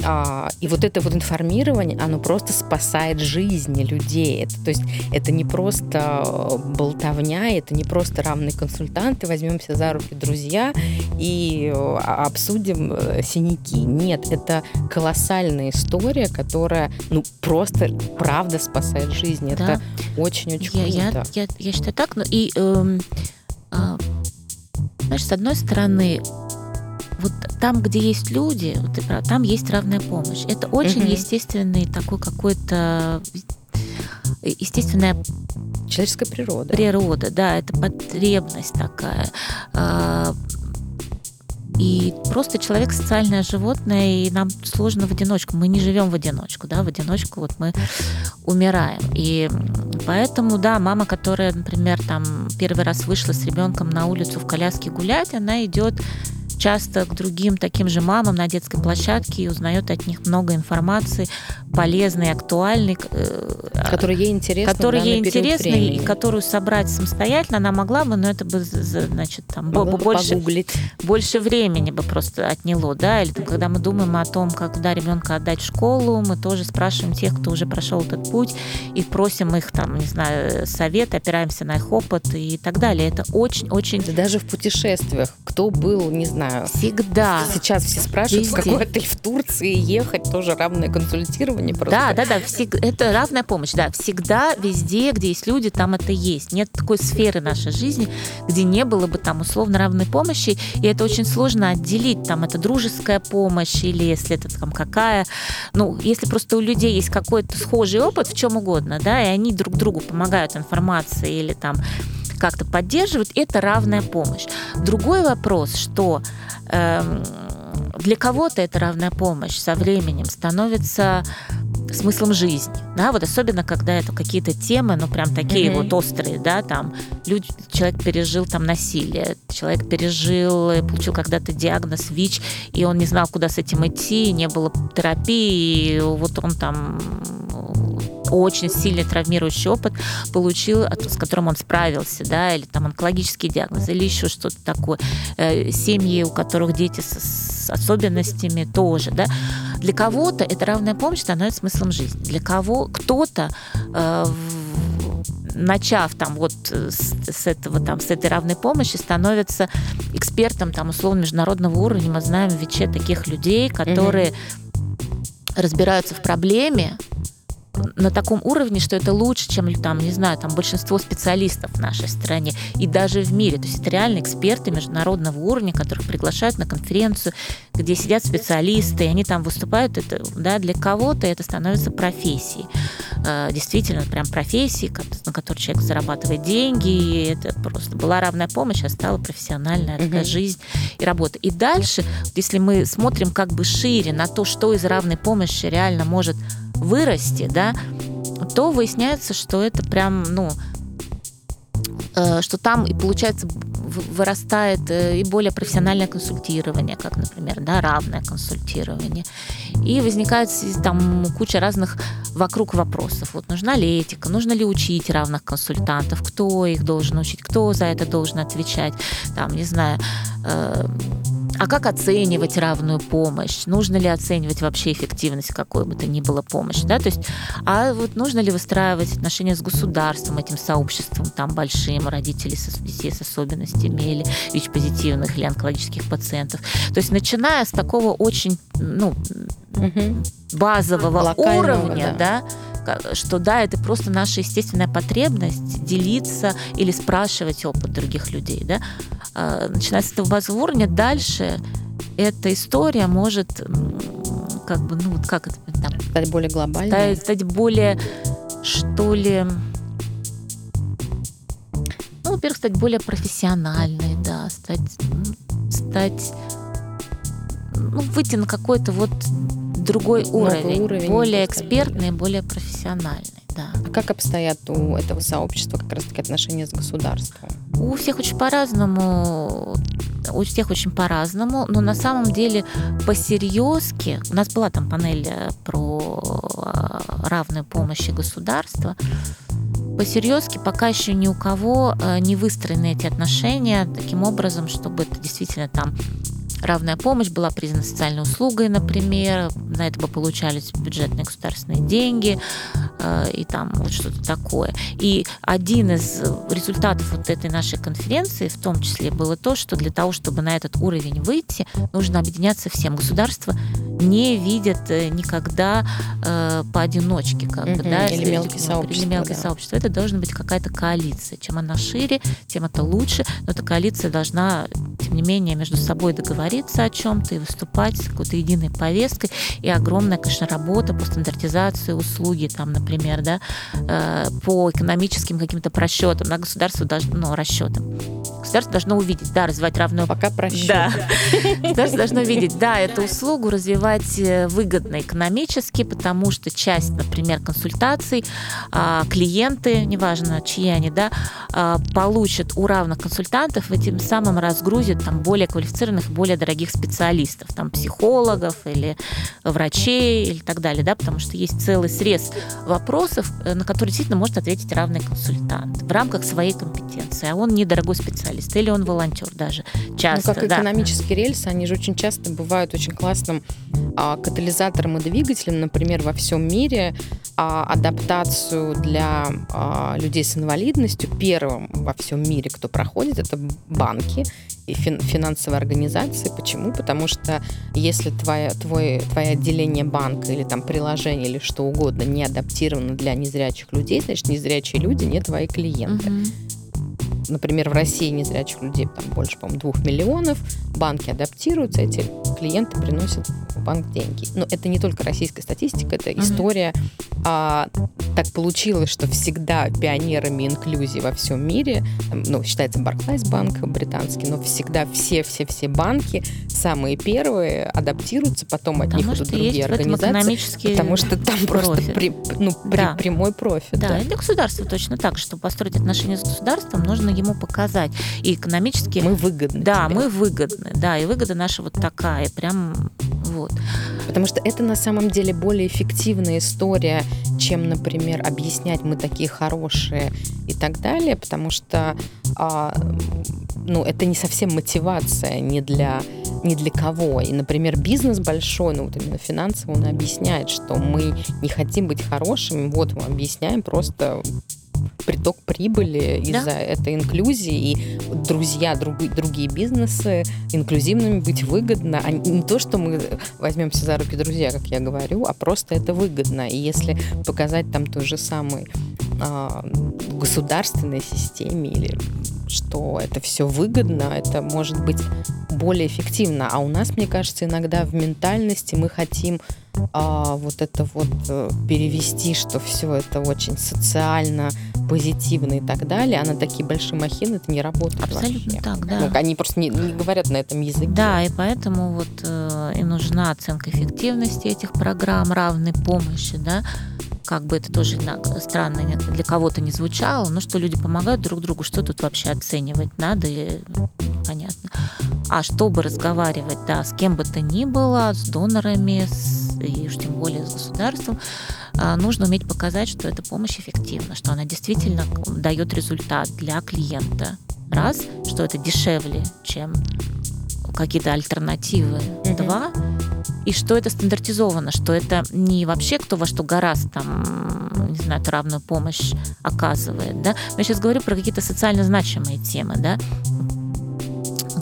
Speaker 1: А, и вот это вот информирование, оно просто спасает жизни людей. Это, то есть это не просто болтовня, это не просто равные консультанты, возьмемся за руки друзья и а, обсудим э, синяки. Нет, это колоссальная история, которая ну просто правда спасает жизни. Да. Это очень-очень круто.
Speaker 2: Я, я, я считаю так, но и эм, э, знаешь, с одной стороны, вот там, где есть люди, вот ты прав, там есть равная помощь. Это очень угу. естественный такой какой-то естественная
Speaker 1: человеческая природа.
Speaker 2: Природа, да, это потребность такая. И просто человек социальное животное, и нам сложно в одиночку. Мы не живем в одиночку, да, в одиночку вот мы умираем. И поэтому, да, мама, которая, например, там первый раз вышла с ребенком на улицу в коляске гулять, она идет часто к другим таким же мамам на детской площадке и узнает от них много информации полезной, актуальной,
Speaker 1: э, который ей интересно,
Speaker 2: который ей интересно и которую собрать самостоятельно она могла бы, но это бы значит там
Speaker 1: Могла
Speaker 2: больше
Speaker 1: погуглить.
Speaker 2: больше времени бы просто отняло, да, или там, когда мы думаем о том, куда ребенка отдать в школу, мы тоже спрашиваем тех, кто уже прошел этот путь, и просим их там, не знаю, совет, опираемся на их опыт и так далее. Это очень-очень...
Speaker 1: Даже в путешествиях, кто был, не знаю,
Speaker 2: всегда.
Speaker 1: Сейчас все спрашивают, Везде. в какой отель в Турции ехать, тоже равное консультирование. Просто.
Speaker 2: Да, да, да, всег... это равная помощь, да, всегда, везде, где есть люди, там это есть. Нет такой сферы нашей жизни, где не было бы там условно равной помощи, и это очень сложно отделить, там это дружеская помощь или если это там какая, ну, если просто у людей есть какой-то схожий опыт в чем угодно, да, и они друг другу помогают информацией или там как-то поддерживают, это равная помощь. Другой вопрос, что э, для кого-то это равная помощь со временем становится смыслом жизни, да, вот особенно когда это какие-то темы, ну прям такие mm-hmm. вот острые, да, там люди, человек пережил там насилие, человек пережил, получил когда-то диагноз ВИЧ, и он не знал, куда с этим идти, не было терапии, и вот он там очень сильный травмирующий опыт получил, с которым он справился, да, или там онкологический диагноз, или еще что-то такое. Э, семьи, у которых дети с особенностями тоже, да. Для кого-то это равная помощь становится смыслом жизни. Для кого кто-то э, начав там вот с, с этого там с этой равной помощи становится экспертом там условно международного уровня мы знаем в ВИЧе таких людей которые mm-hmm. разбираются в проблеме на таком уровне, что это лучше, чем там, не знаю, там большинство специалистов в нашей стране и даже в мире. То есть это реально эксперты международного уровня, которых приглашают на конференцию, где сидят специалисты, и они там выступают. Это, да, для кого-то это становится профессией. Э, действительно, прям профессией, на которой человек зарабатывает деньги, и это просто была равная помощь, а стала профессиональная такая жизнь и работа. И дальше, если мы смотрим как бы шире на то, что из равной помощи реально может вырасти, да, то выясняется, что это прям, ну, э, что там и получается вырастает э, и более профессиональное консультирование, как, например, да, равное консультирование. И возникает там куча разных вокруг вопросов. Вот нужна ли этика, нужно ли учить равных консультантов, кто их должен учить, кто за это должен отвечать, там, не знаю, э, а как оценивать равную помощь? Нужно ли оценивать вообще эффективность какой бы то ни было помощи? Да? То есть, а вот нужно ли выстраивать отношения с государством, этим сообществом там большим, родителей со, детей с особенностями или ВИЧ-позитивных или онкологических пациентов? То есть, начиная с такого очень ну, угу. базового Локального, уровня, да. да, что да, это просто наша естественная потребность делиться или спрашивать опыт других людей. Да? А, начиная с этого базового уровня, дальше эта история может как бы, ну, как это
Speaker 1: там, стать более глобальной,
Speaker 2: стать, стать более, что ли, ну, во-первых, стать более профессиональной, да, стать, стать, ну, выйти на какой-то вот другой уровень, уровень, более экспертный, более профессиональный. Да.
Speaker 1: А как обстоят у этого сообщества как раз-таки отношения с государством?
Speaker 2: У всех очень по-разному у всех очень по-разному, но на самом деле по-серьезки, у нас была там панель э, про э, равную помощь государства, по-серьезки пока еще ни у кого э, не выстроены эти отношения таким образом, чтобы это действительно там равная помощь была признана социальной услугой, например, на это бы получались бюджетные государственные деньги э, и там вот что-то такое. И один из результатов вот этой нашей конференции в том числе было то, что для того, чтобы на этот уровень выйти, нужно объединяться всем. Государство не видят э, никогда э, поодиночке, как
Speaker 1: бы, да, или мелкие
Speaker 2: сообщества. Или мелкое да. сообщество. Это должна быть какая-то коалиция. Чем она шире, тем это лучше. Но эта коалиция должна, тем не менее, между собой договориться о чем-то и выступать с какой-то единой повесткой. И огромная, конечно, работа по стандартизации услуги, там, например, да, э, по экономическим каким-то просчетам. На государство должно, ну, расчетам. Государство должно увидеть, да, развивать равную...
Speaker 1: Пока просчет.
Speaker 2: Да. <laughs> Государство должно видеть, да, эту услугу развивать э, выгодно экономически, потому что часть, например, консультаций а, клиенты, неважно, чьи они, да, а, получат у равных консультантов и тем самым разгрузят там более квалифицированных, более дорогих специалистов, там психологов или врачей или так далее, да, потому что есть целый срез вопросов, э, на которые действительно может ответить равный консультант в рамках своей компетенции, а он недорогой специалист или он волонтер даже часто.
Speaker 1: Ну, как да. экономические рельсы, они же очень часто бывают очень классным а, катализатором и двигателем, например, во всем мире а, адаптацию для а, людей с инвалидностью первым во всем мире, кто проходит, это банки фин, финансовые организации. Почему? Потому что если твое, твой, твое отделение банка или там приложение или что угодно не адаптировано для незрячих людей, значит, незрячие люди не твои клиенты. Угу например, в России незрячих людей там больше, по-моему, двух миллионов, банки адаптируются, эти клиенты приносят в банк деньги. Но это не только российская статистика, это история. А, так получилось, что всегда пионерами инклюзии во всем мире, ну, считается Barclays банк британский, но всегда все-все-все банки, самые первые, адаптируются, потом от потому них идут другие организации, потому что там <laughs> профит. просто при, ну, да. прямой профит.
Speaker 2: Да, да, и для государства точно так, чтобы построить отношения с государством, нужно ему показать. И экономически...
Speaker 1: Мы выгодны.
Speaker 2: Да, тебе. мы выгодны. Да, и выгода наша вот такая, прям вот.
Speaker 1: Потому что это на самом деле более эффективная история, чем, например, объяснять, мы такие хорошие и так далее, потому что а, ну, это не совсем мотивация не для, не для кого. И, например, бизнес большой, ну вот именно финансово, он объясняет, что мы не хотим быть хорошими, вот мы объясняем просто приток прибыли из-за да? этой инклюзии, и друзья, друг, другие бизнесы, инклюзивными быть выгодно, а не то, что мы возьмемся за руки друзья, как я говорю, а просто это выгодно. И если показать там той же самой э, государственной системе или что это все выгодно, это может быть более эффективно. А у нас, мне кажется, иногда в ментальности мы хотим а, вот это вот э, перевести, что все это очень социально, позитивно и так далее, а на такие большие махины это не работает
Speaker 2: Абсолютно
Speaker 1: вообще.
Speaker 2: так, да.
Speaker 1: Ну, они просто не, не говорят на этом языке.
Speaker 2: Да, и поэтому вот э, и нужна оценка эффективности этих программ равной помощи, да, как бы это тоже странно для кого-то не звучало, но что люди помогают друг другу, что тут вообще оценивать надо, и, понятно. А чтобы разговаривать, да, с кем бы то ни было, с донорами, с, и уж тем более с государством, а, нужно уметь показать, что эта помощь эффективна, что она действительно дает результат для клиента. Раз, что это дешевле, чем какие-то альтернативы. Mm-hmm. Два, и что это стандартизовано, что это не вообще кто во что гораздо там, не знаю, равную помощь оказывает, да. Но я сейчас говорю про какие-то социально значимые темы, да,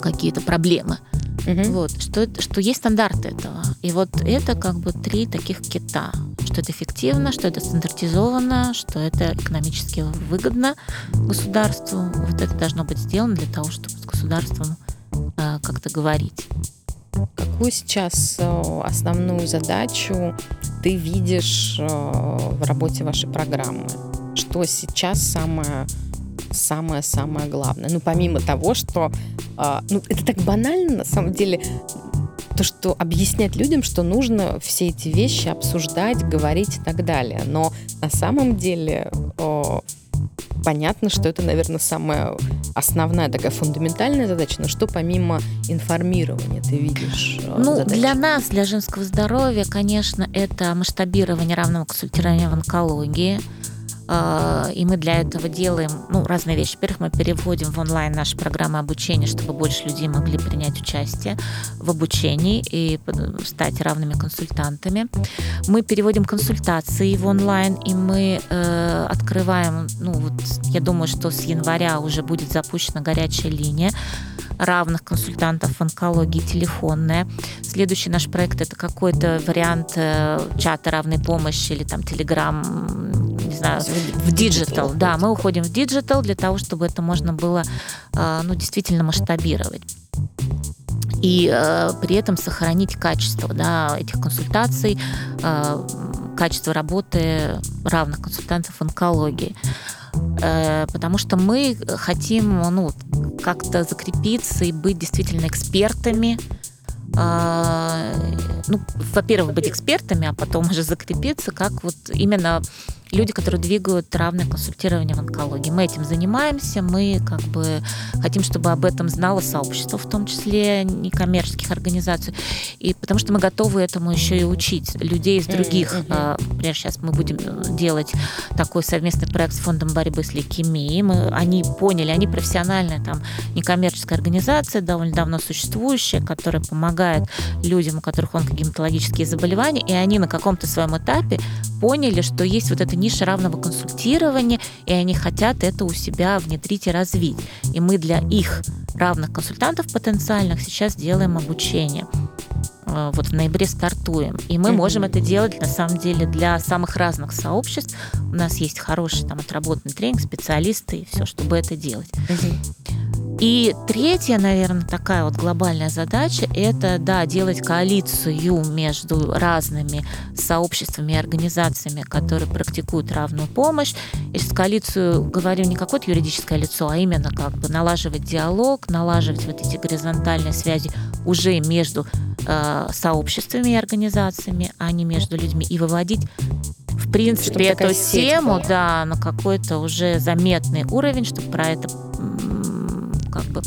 Speaker 2: какие-то проблемы. Угу. Вот, что, что есть стандарты этого. И вот это как бы три таких кита что это эффективно, что это стандартизовано, что это экономически выгодно государству. Вот это должно быть сделано для того, чтобы с государством э, как-то говорить.
Speaker 1: Какую сейчас э, основную задачу ты видишь э, в работе вашей программы? Что сейчас самое самое-самое главное. Ну, помимо того, что... Э, ну, это так банально, на самом деле, то, что объяснять людям, что нужно все эти вещи обсуждать, говорить и так далее. Но на самом деле понятно, что это, наверное, самая основная такая фундаментальная задача, но что помимо информирования ты видишь?
Speaker 2: Э, ну, задачи? для нас, для женского здоровья, конечно, это масштабирование равного консультирования в онкологии, и мы для этого делаем ну, разные вещи. Во-первых, мы переводим в онлайн наши программы обучения, чтобы больше людей могли принять участие в обучении и стать равными консультантами. Мы переводим консультации в онлайн, и мы э, открываем, ну вот я думаю, что с января уже будет запущена горячая линия равных консультантов в онкологии телефонная. Следующий наш проект это какой-то вариант э, чата равной помощи или там телеграм не знаю, в digital. Да, мы уходим в digital для того, чтобы это можно было э, ну, действительно масштабировать и э, при этом сохранить качество да, этих консультаций, э, качество работы равных консультантов онкологии. Э, потому что мы хотим ну, как-то закрепиться и быть действительно экспертами ну, во-первых, быть экспертами, а потом уже закрепиться, как вот именно люди, которые двигают равное консультирование в онкологии. Мы этим занимаемся, мы как бы хотим, чтобы об этом знало сообщество, в том числе некоммерческих организаций, и потому что мы готовы этому еще и учить людей из других. Mm-hmm. Например, сейчас мы будем делать такой совместный проект с фондом борьбы с лейкемией. Мы, они поняли, они профессиональная там некоммерческая организация, довольно давно существующая, которая помогает людям, у которых онкогематологические заболевания, и они на каком-то своем этапе поняли, что есть вот эта ниша равного консультирования, и они хотят это у себя внедрить и развить. И мы для их равных консультантов потенциальных сейчас делаем обучение. Э, вот в ноябре стартуем. И мы mm-hmm. можем это делать, на самом деле, для самых разных сообществ. У нас есть хороший там отработанный тренинг, специалисты и все, чтобы это делать. Mm-hmm. И третья, наверное, такая вот глобальная задача – это, да, делать коалицию между разными сообществами и организациями, которые практикуют равную помощь. И с коалицию говорю не какое-то юридическое лицо, а именно как бы налаживать диалог, налаживать вот эти горизонтальные связи уже между э, сообществами и организациями, а не между людьми, и выводить в принципе эту тему да, на какой-то уже заметный уровень, чтобы про это как бы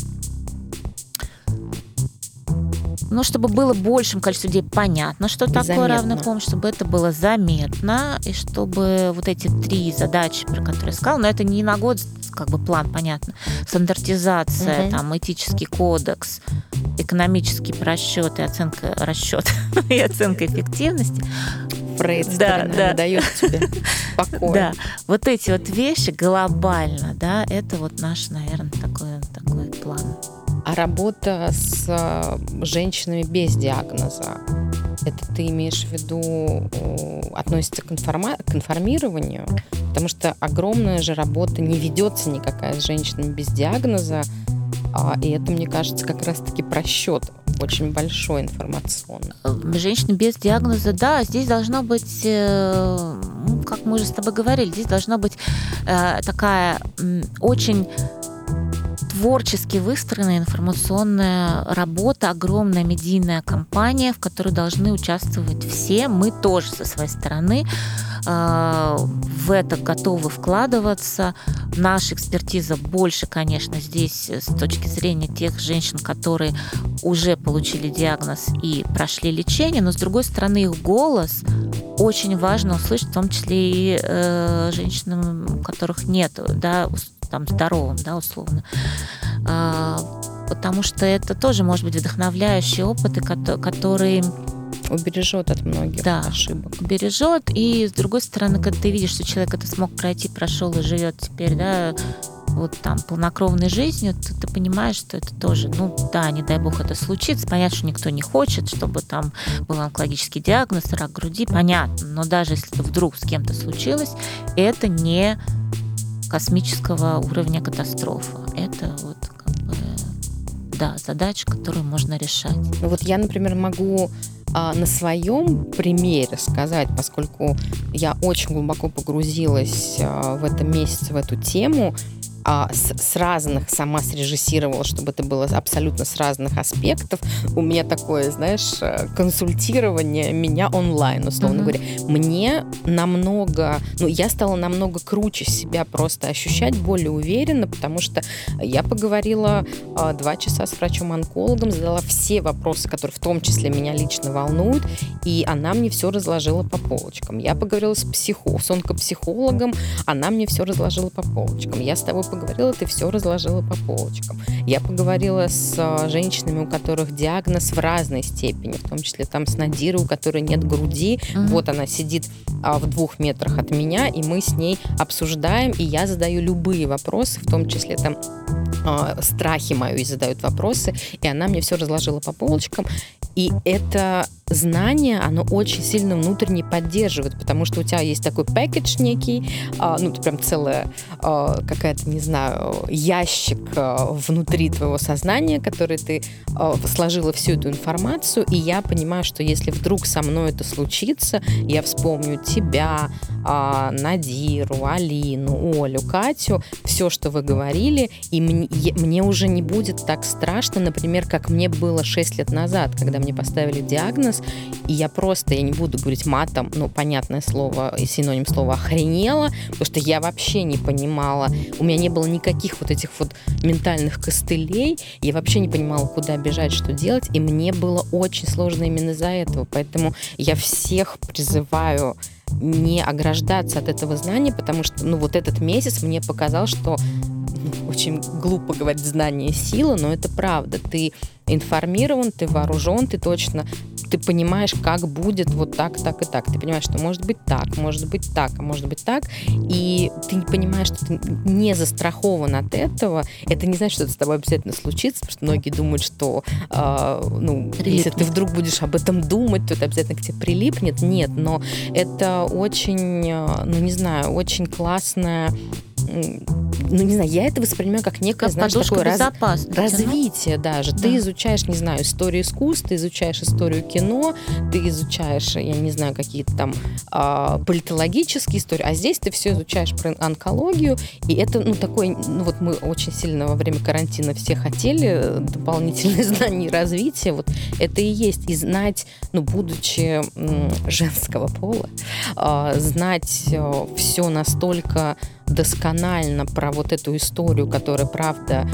Speaker 2: ну, чтобы было большим количеством людей понятно, что такое заметно. равная помощь, чтобы это было заметно, и чтобы вот эти три задачи, про которые я сказала, но это не на год, как бы план, понятно. Стандартизация, угу. там, этический кодекс, экономический просчет и оценка расчет <laughs> и оценка эффективности.
Speaker 1: Фрейд да, да. дает тебе <laughs> покой. Да,
Speaker 2: вот эти вот вещи глобально, да, это вот наш, наверное, такой, такой план.
Speaker 1: А работа с э, женщинами без диагноза, это ты имеешь в виду, относится к, информа- к информированию? Потому что огромная же работа не ведется никакая с женщинами без диагноза, а, и это, мне кажется, как раз-таки просчет очень большой информационный. Э,
Speaker 2: женщины без диагноза, да, здесь должно быть, э, ну, как мы уже с тобой говорили, здесь должна быть э, такая очень творчески выстроенная информационная работа, огромная медийная кампания, в которой должны участвовать все, мы тоже со своей стороны э, в это готовы вкладываться. Наша экспертиза больше, конечно, здесь с точки зрения тех женщин, которые уже получили диагноз и прошли лечение, но с другой стороны их голос очень важно услышать, в том числе и э, женщинам, у которых нет да, там здоровым, да, условно. А, потому что это тоже может быть вдохновляющие опыты, которые
Speaker 1: убережет от многих да, ошибок.
Speaker 2: Убережет. И с другой стороны, когда ты видишь, что человек это смог пройти, прошел и живет теперь, да, вот там полнокровной жизнью, то ты понимаешь, что это тоже, ну да, не дай бог это случится. Понятно, что никто не хочет, чтобы там был онкологический диагноз, рак груди, понятно. Но даже если это вдруг с кем-то случилось, это не космического уровня катастрофа. Это вот как бы, да, задача, которую можно решать.
Speaker 1: Ну вот я, например, могу а, на своем примере сказать, поскольку я очень глубоко погрузилась а, в этом месяце, в эту тему, а, с, с разных сама срежиссировала, чтобы это было абсолютно с разных аспектов. У меня такое, знаешь, э, консультирование меня онлайн, условно mm-hmm. говоря. Мне намного, ну, я стала намного круче себя просто ощущать, более уверенно, потому что я поговорила а, два часа с врачом-онкологом, задала все вопросы, которые в том числе меня лично волнуют, и она мне все разложила по полочкам. Я поговорила с, психо, с онкопсихологом, она мне все разложила по полочкам. Я с тобой поговорила, ты все разложила по полочкам. Я поговорила с а, женщинами, у которых диагноз в разной степени, в том числе там с Надирой, у которой нет груди. Mm-hmm. Вот она сидит а, в двух метрах от меня, и мы с ней обсуждаем, и я задаю любые вопросы, в том числе там а, страхи мои задают вопросы, и она мне все разложила по полочкам. И это знание, оно очень сильно внутренне поддерживает, потому что у тебя есть такой пакетч некий, а, ну, ты прям целая а, какая-то, не знаю, ящик а, внутри твоего сознания, который ты сложила всю эту информацию, и я понимаю, что если вдруг со мной это случится, я вспомню тебя, Надиру, Алину, Олю, Катю, все, что вы говорили, и мне, мне уже не будет так страшно, например, как мне было 6 лет назад, когда мне поставили диагноз, сейчас, и я просто, я не буду говорить матом, ну, понятное слово, синоним слова охренела, потому что я вообще не понимала, у меня не было никаких вот этих вот ментальных костылей, я вообще не понимала, куда бежать, что делать, и мне было очень сложно именно из-за этого, поэтому я всех призываю не ограждаться от этого знания, потому что, ну, вот этот месяц мне показал, что ну, очень глупо говорить знание сила, но это правда. Ты информирован, ты вооружен, ты точно ты понимаешь, как будет вот так, так и так. Ты понимаешь, что может быть так, может быть так, а может быть так. И ты не понимаешь, что ты не застрахован от этого. Это не значит, что это с тобой обязательно случится, потому что многие думают, что э, ну, если ты вдруг будешь об этом думать, то это обязательно к тебе прилипнет. Нет, но это очень, а, ну не знаю, очень классная ну, не знаю, я это воспринимаю как некое, как знаешь, такое раз, развитие даже. Да. Ты изучаешь, не знаю, историю искусства, ты изучаешь историю кино, ты изучаешь, я не знаю, какие-то там э, политологические истории, а здесь ты все изучаешь про онкологию, и это, ну, такой, ну, вот мы очень сильно во время карантина все хотели дополнительные <laughs> знания и развития, вот это и есть, и знать, ну, будучи женского пола, э, знать э, все настолько досконально про вот эту историю, которая, правда,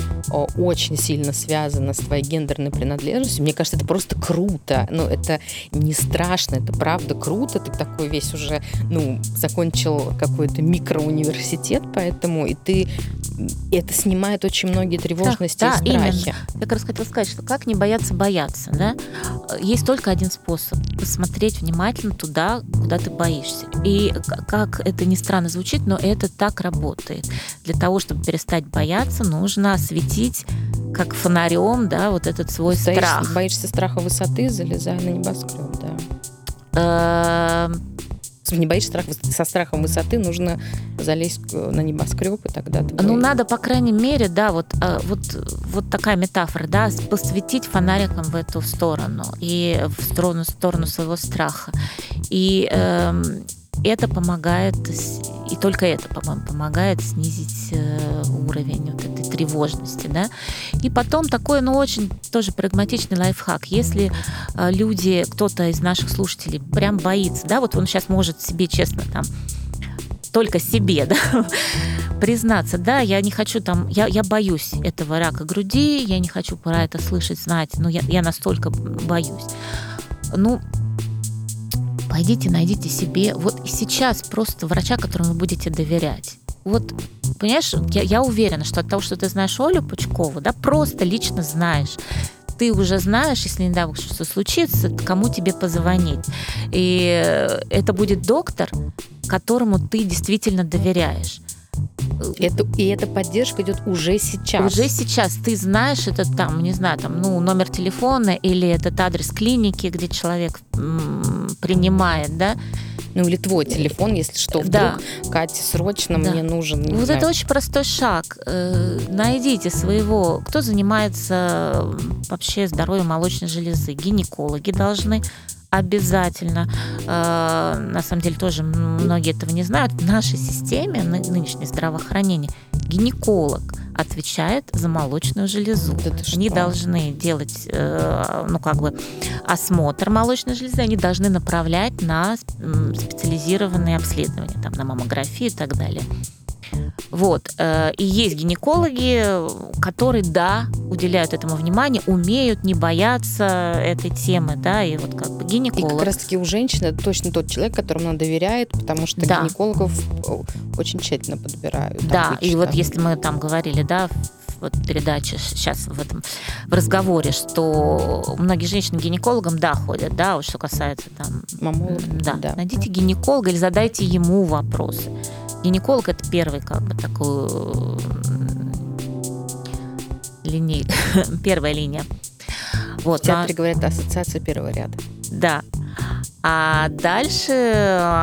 Speaker 1: очень сильно связана с твоей гендерной принадлежностью, мне кажется, это просто круто. Ну, это не страшно, это правда круто. Ты такой весь уже, ну, закончил какой-то микроуниверситет, поэтому и ты это снимает очень многие тревожности да, и страхи. Именно.
Speaker 2: Я как раз хотела сказать, что как не бояться бояться, да? Есть только один способ – посмотреть внимательно туда, куда ты боишься. И как это ни странно звучит, но это так работает. Для того, чтобы перестать бояться, нужно осветить как фонарем, да, вот этот свой Стоишь, страх.
Speaker 1: Боишься страха высоты, залезая на небоскреб, да. Эм, не боишься страх, со страхом высоты, нужно залезть на небоскреб, и тогда ты
Speaker 2: Ну, надо, по крайней мере, да, вот, а, вот, вот такая метафора, да, посветить фонариком в эту сторону и в сторону, в сторону своего страха. И э, это помогает, и только это, по-моему, помогает снизить э, уровень вот этой тревожности, да. И потом такой, ну, очень тоже прагматичный лайфхак. Если э, люди, кто-то из наших слушателей прям боится, да, вот он сейчас может себе честно там только себе, <laughs> да, признаться, да, я не хочу там, я, я боюсь этого рака груди, я не хочу про это слышать, знать, но я, я настолько боюсь. Ну, пойдите, найдите себе вот и сейчас просто врача, которому будете доверять. Вот, понимаешь, я, я уверена, что от того, что ты знаешь Олю Пучкову, да, просто лично знаешь, ты уже знаешь, если не дай что случится, кому тебе позвонить. И это будет доктор, которому ты действительно доверяешь.
Speaker 1: Это, и эта поддержка идет уже сейчас.
Speaker 2: Уже сейчас ты знаешь этот там, не знаю, там, ну, номер телефона или этот адрес клиники, где человек м, принимает, да,
Speaker 1: ну или твой телефон, если что, вдруг, да. Катя, срочно да. мне нужен.
Speaker 2: Вот знаю. это очень простой шаг. Э, найдите своего, кто занимается вообще здоровьем молочной железы. Гинекологи должны обязательно. Э, на самом деле тоже многие этого не знают. В нашей системе нынешнее здравоохранение гинеколог отвечает за молочную железу. Да они должны делать, э, ну как бы осмотр молочной железы, они должны направлять на специализированные обследования, там на маммографию и так далее. Вот. Э, и есть гинекологи, которые, да, уделяют этому внимание, умеют не бояться этой темы, да, и вот как бы гинеколог.
Speaker 1: И как раз-таки у женщины это точно тот человек, которому она доверяет, потому что да. гинекологов очень тщательно подбирают.
Speaker 2: Да, обычно. и вот если мы там говорили, да, вот передаче сейчас в этом в разговоре, что многие женщины гинекологам да ходят, да, вот что касается там
Speaker 1: мамолога,
Speaker 2: да, да, найдите гинеколога или задайте ему вопросы. Гинеколог это первый как бы такой линия, <laughs> первая линия.
Speaker 1: Вот, в театре а... говорят ассоциация первого ряда.
Speaker 2: Да. А дальше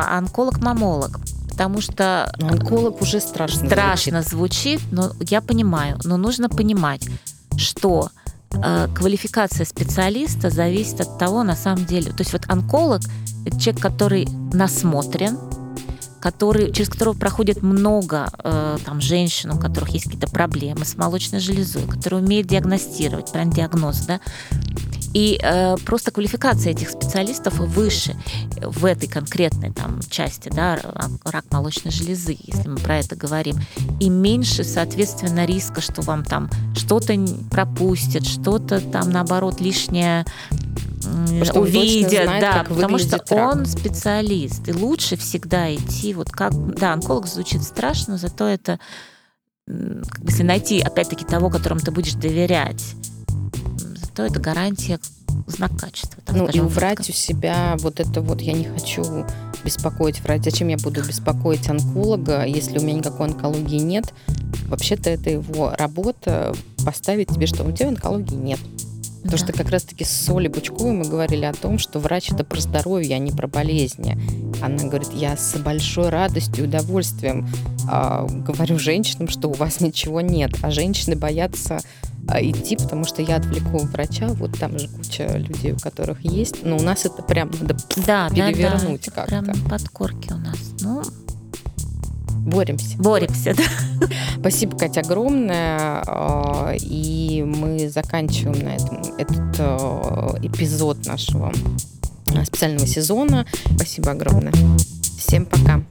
Speaker 2: онколог-мамолог. Потому что...
Speaker 1: Но онколог уже страшно
Speaker 2: Страшно звучит. звучит, но я понимаю. Но нужно понимать, что э, квалификация специалиста зависит от того, на самом деле. То есть вот онколог – это человек, который насмотрен, который, через которого проходит много э, там, женщин, у которых есть какие-то проблемы с молочной железой, которые умеют диагностировать, прям диагноз, да, и э, просто квалификация этих специалистов выше в этой конкретной там части, да, рак молочной железы, если мы про это говорим, и меньше, соответственно, риска, что вам там что-то пропустят, что-то там наоборот лишнее что увидят, знает, да, потому что рак. он специалист, и лучше всегда идти вот как, да, онколог звучит страшно, зато это если найти опять-таки того, которому ты будешь доверять, зато это гарантия знак качества.
Speaker 1: ну скажем, и убрать у себя вот это вот я не хочу беспокоить врач. Зачем я буду беспокоить онколога, если у меня никакой онкологии нет? Вообще-то это его работа поставить тебе, что у тебя онкологии нет. Потому да. что как раз-таки с Солей Бучковой мы говорили о том, что врач это про здоровье, а не про болезни. Она говорит, я с большой радостью и удовольствием э, говорю женщинам, что у вас ничего нет. А женщины боятся э, идти, потому что я отвлеку врача, вот там же куча людей, у которых есть, но у нас это прям надо да, перевернуть да, да, как-то.
Speaker 2: Прям подкорки у нас. Ну,
Speaker 1: Боремся.
Speaker 2: Боремся, да.
Speaker 1: Спасибо, Катя, огромное. А, и мы заканчиваем на этом этот а, эпизод нашего а, специального сезона. Спасибо огромное. Всем пока.